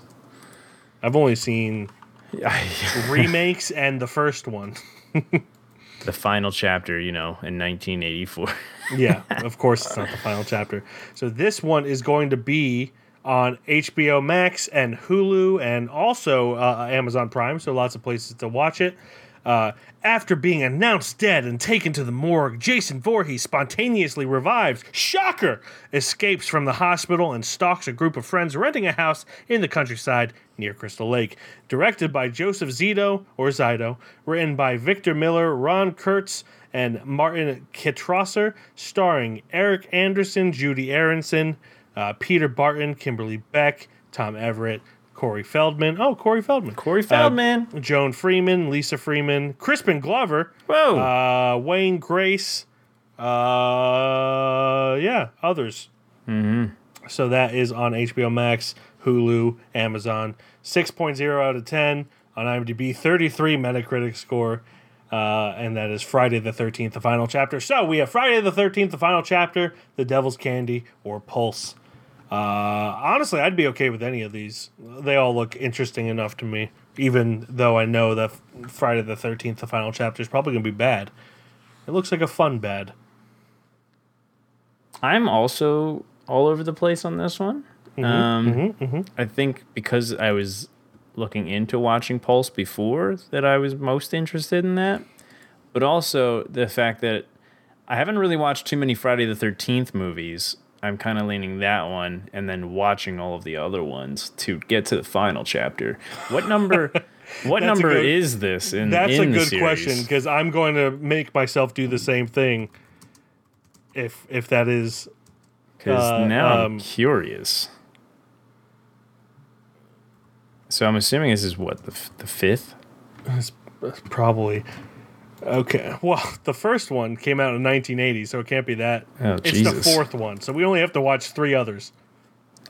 Speaker 1: I've only seen (laughs) remakes and the first one.
Speaker 2: the final chapter, you know, in 1984. (laughs)
Speaker 1: Yeah, of course it's not the final chapter. So this one is going to be on HBO Max and Hulu and also uh, Amazon Prime. So lots of places to watch it. Uh, after being announced dead and taken to the morgue, Jason Voorhees spontaneously revives. Shocker! Escapes from the hospital and stalks a group of friends renting a house in the countryside near Crystal Lake. Directed by Joseph Zito or Zito, written by Victor Miller, Ron Kurz, and Martin Kitrosser, starring Eric Anderson, Judie Aronson, uh, Peter Barton, Kimberly Beck, Tom Everett, Corey Feldman. Oh, Corey Feldman.
Speaker 2: Corey Feldman.
Speaker 1: Uh, Joan Freeman, Lisa Freeman, Crispin Glover,
Speaker 2: Whoa.
Speaker 1: uh, Wayne Grace, uh, yeah, others. Mm-hmm. So that is on HBO Max, Hulu, Amazon. 6.0 out of 10 on IMDb, 33 Metacritic score. Uh, and that is Friday the 13th, the final chapter. So we have Friday the 13th, the final chapter, The Devil's Candy, or Pulse. Uh, honestly, I'd be okay with any of these. They all look interesting enough to me, even though I know that Friday the 13th, the final chapter, is probably going to be bad. It looks like a fun bad.
Speaker 2: I'm also all over the place on this one.
Speaker 1: Mm-hmm,
Speaker 2: um, I think because I was looking into watching Pulse before that I was most interested in that, but also the fact that I haven't really watched too many Friday the 13th movies. I'm kind of leaning that one and then watching all of the other ones to get to the final chapter. What number? (laughs) What
Speaker 1: That's
Speaker 2: number
Speaker 1: good-
Speaker 2: is this in
Speaker 1: That's
Speaker 2: in
Speaker 1: a good
Speaker 2: series?
Speaker 1: question because I'm going to make myself do the same thing. If if that is
Speaker 2: Because
Speaker 1: Uh,
Speaker 2: now
Speaker 1: um,
Speaker 2: I'm curious. So I'm assuming this is what the f- the fifth.
Speaker 1: it's probably okay. Well, (laughs) the first one came out in 1980, so it can't be that.
Speaker 2: Oh,
Speaker 1: it's
Speaker 2: Jesus.
Speaker 1: the fourth one, so we only have to watch three others.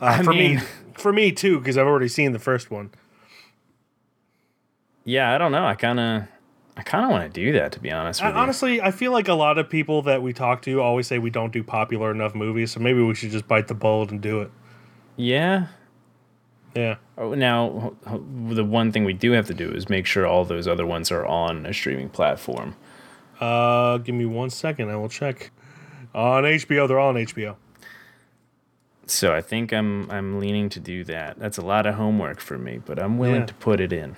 Speaker 1: Uh, for me, for me too, because I've already seen the first one.
Speaker 2: Yeah, I don't know. I kind of, I kind of want to do that to be honest
Speaker 1: I,
Speaker 2: with you.
Speaker 1: honestly, I feel like a lot of people that we talk to always say we don't do popular enough movies, so maybe we should just bite the bullet and do it.
Speaker 2: Yeah.
Speaker 1: Yeah.
Speaker 2: Oh, Now, the one thing we do have to do is make sure all those other ones are on a streaming platform.
Speaker 1: Uh, give me one second. I will check. on HBO. They're all on HBO.
Speaker 2: So I think I'm I'm leaning to do that. That's a lot of homework for me, but I'm willing
Speaker 1: Yeah.
Speaker 2: to put it in.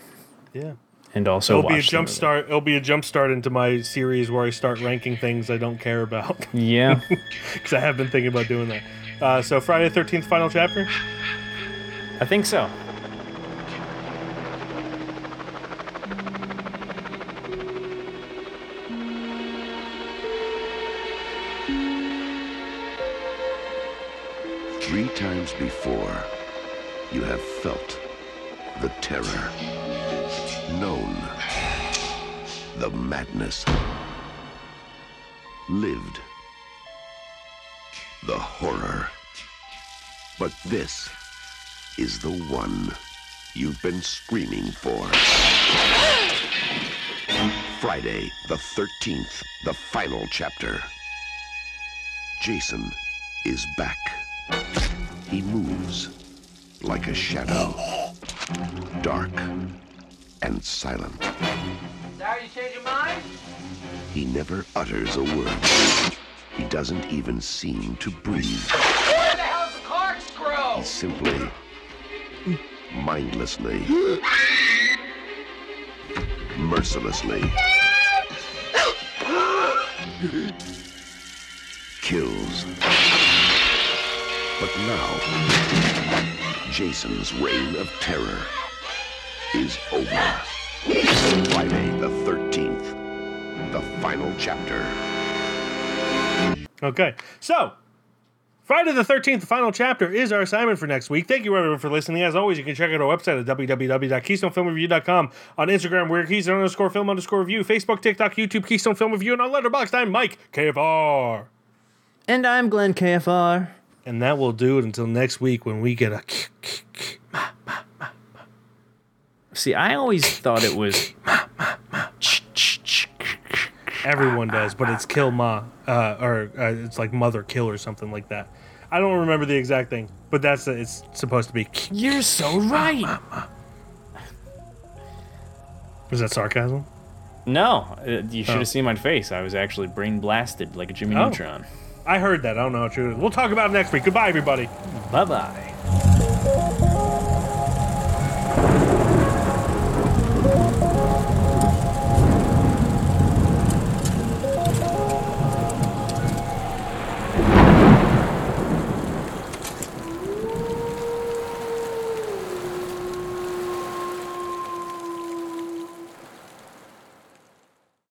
Speaker 1: Yeah.
Speaker 2: And also
Speaker 1: It'll be a jump start. It'll be a jump start into my series where I start ranking things I don't care about
Speaker 2: Yeah. (laughs)
Speaker 1: because I have been thinking about doing that. Uh, so Friday the Thirteenth final chapter.
Speaker 2: I think so.
Speaker 6: Three times before, you have felt the terror, known the madness, lived the horror. But this is the one you've been screaming for. Friday, the 13th, the final chapter. Jason is back. He moves like a shadow, dark and silent.
Speaker 7: Sorry you changed your mind?
Speaker 6: He never utters a word. He doesn't even seem to breathe.
Speaker 7: Where the hell's the corkscrew?
Speaker 6: He simply, mindlessly, mercilessly kills. But now, Jason's reign of terror is over. Friday the 13th, the final chapter.
Speaker 1: Okay, so Friday the 13th, the final chapter, is our assignment for next week. Thank you, everyone, for listening. As always, you can check out our website at www.keystonefilmreview.com. On Instagram, we're Keystone underscore film underscore review. Facebook, TikTok, YouTube, Keystone Film Review. And on Letterboxd, I'm Mike KFR.
Speaker 2: And I'm Glen KFR.
Speaker 1: And that will do it until next week when we get a.
Speaker 2: See, I always thought it was
Speaker 1: Everyone does, but it's kill ma, uh, or uh, it's like mother kill or something like that. I don't remember the exact thing, but that's it's supposed to be.
Speaker 2: You're so right.
Speaker 1: Was that sarcasm?
Speaker 2: No, uh, you should
Speaker 1: Oh.
Speaker 2: have seen my face. I was actually brain blasted like a Jimmy
Speaker 1: Oh.
Speaker 2: Neutron.
Speaker 1: I heard that. I don't know how true it is. We'll talk about it next week. Goodbye, everybody.
Speaker 2: Bye bye.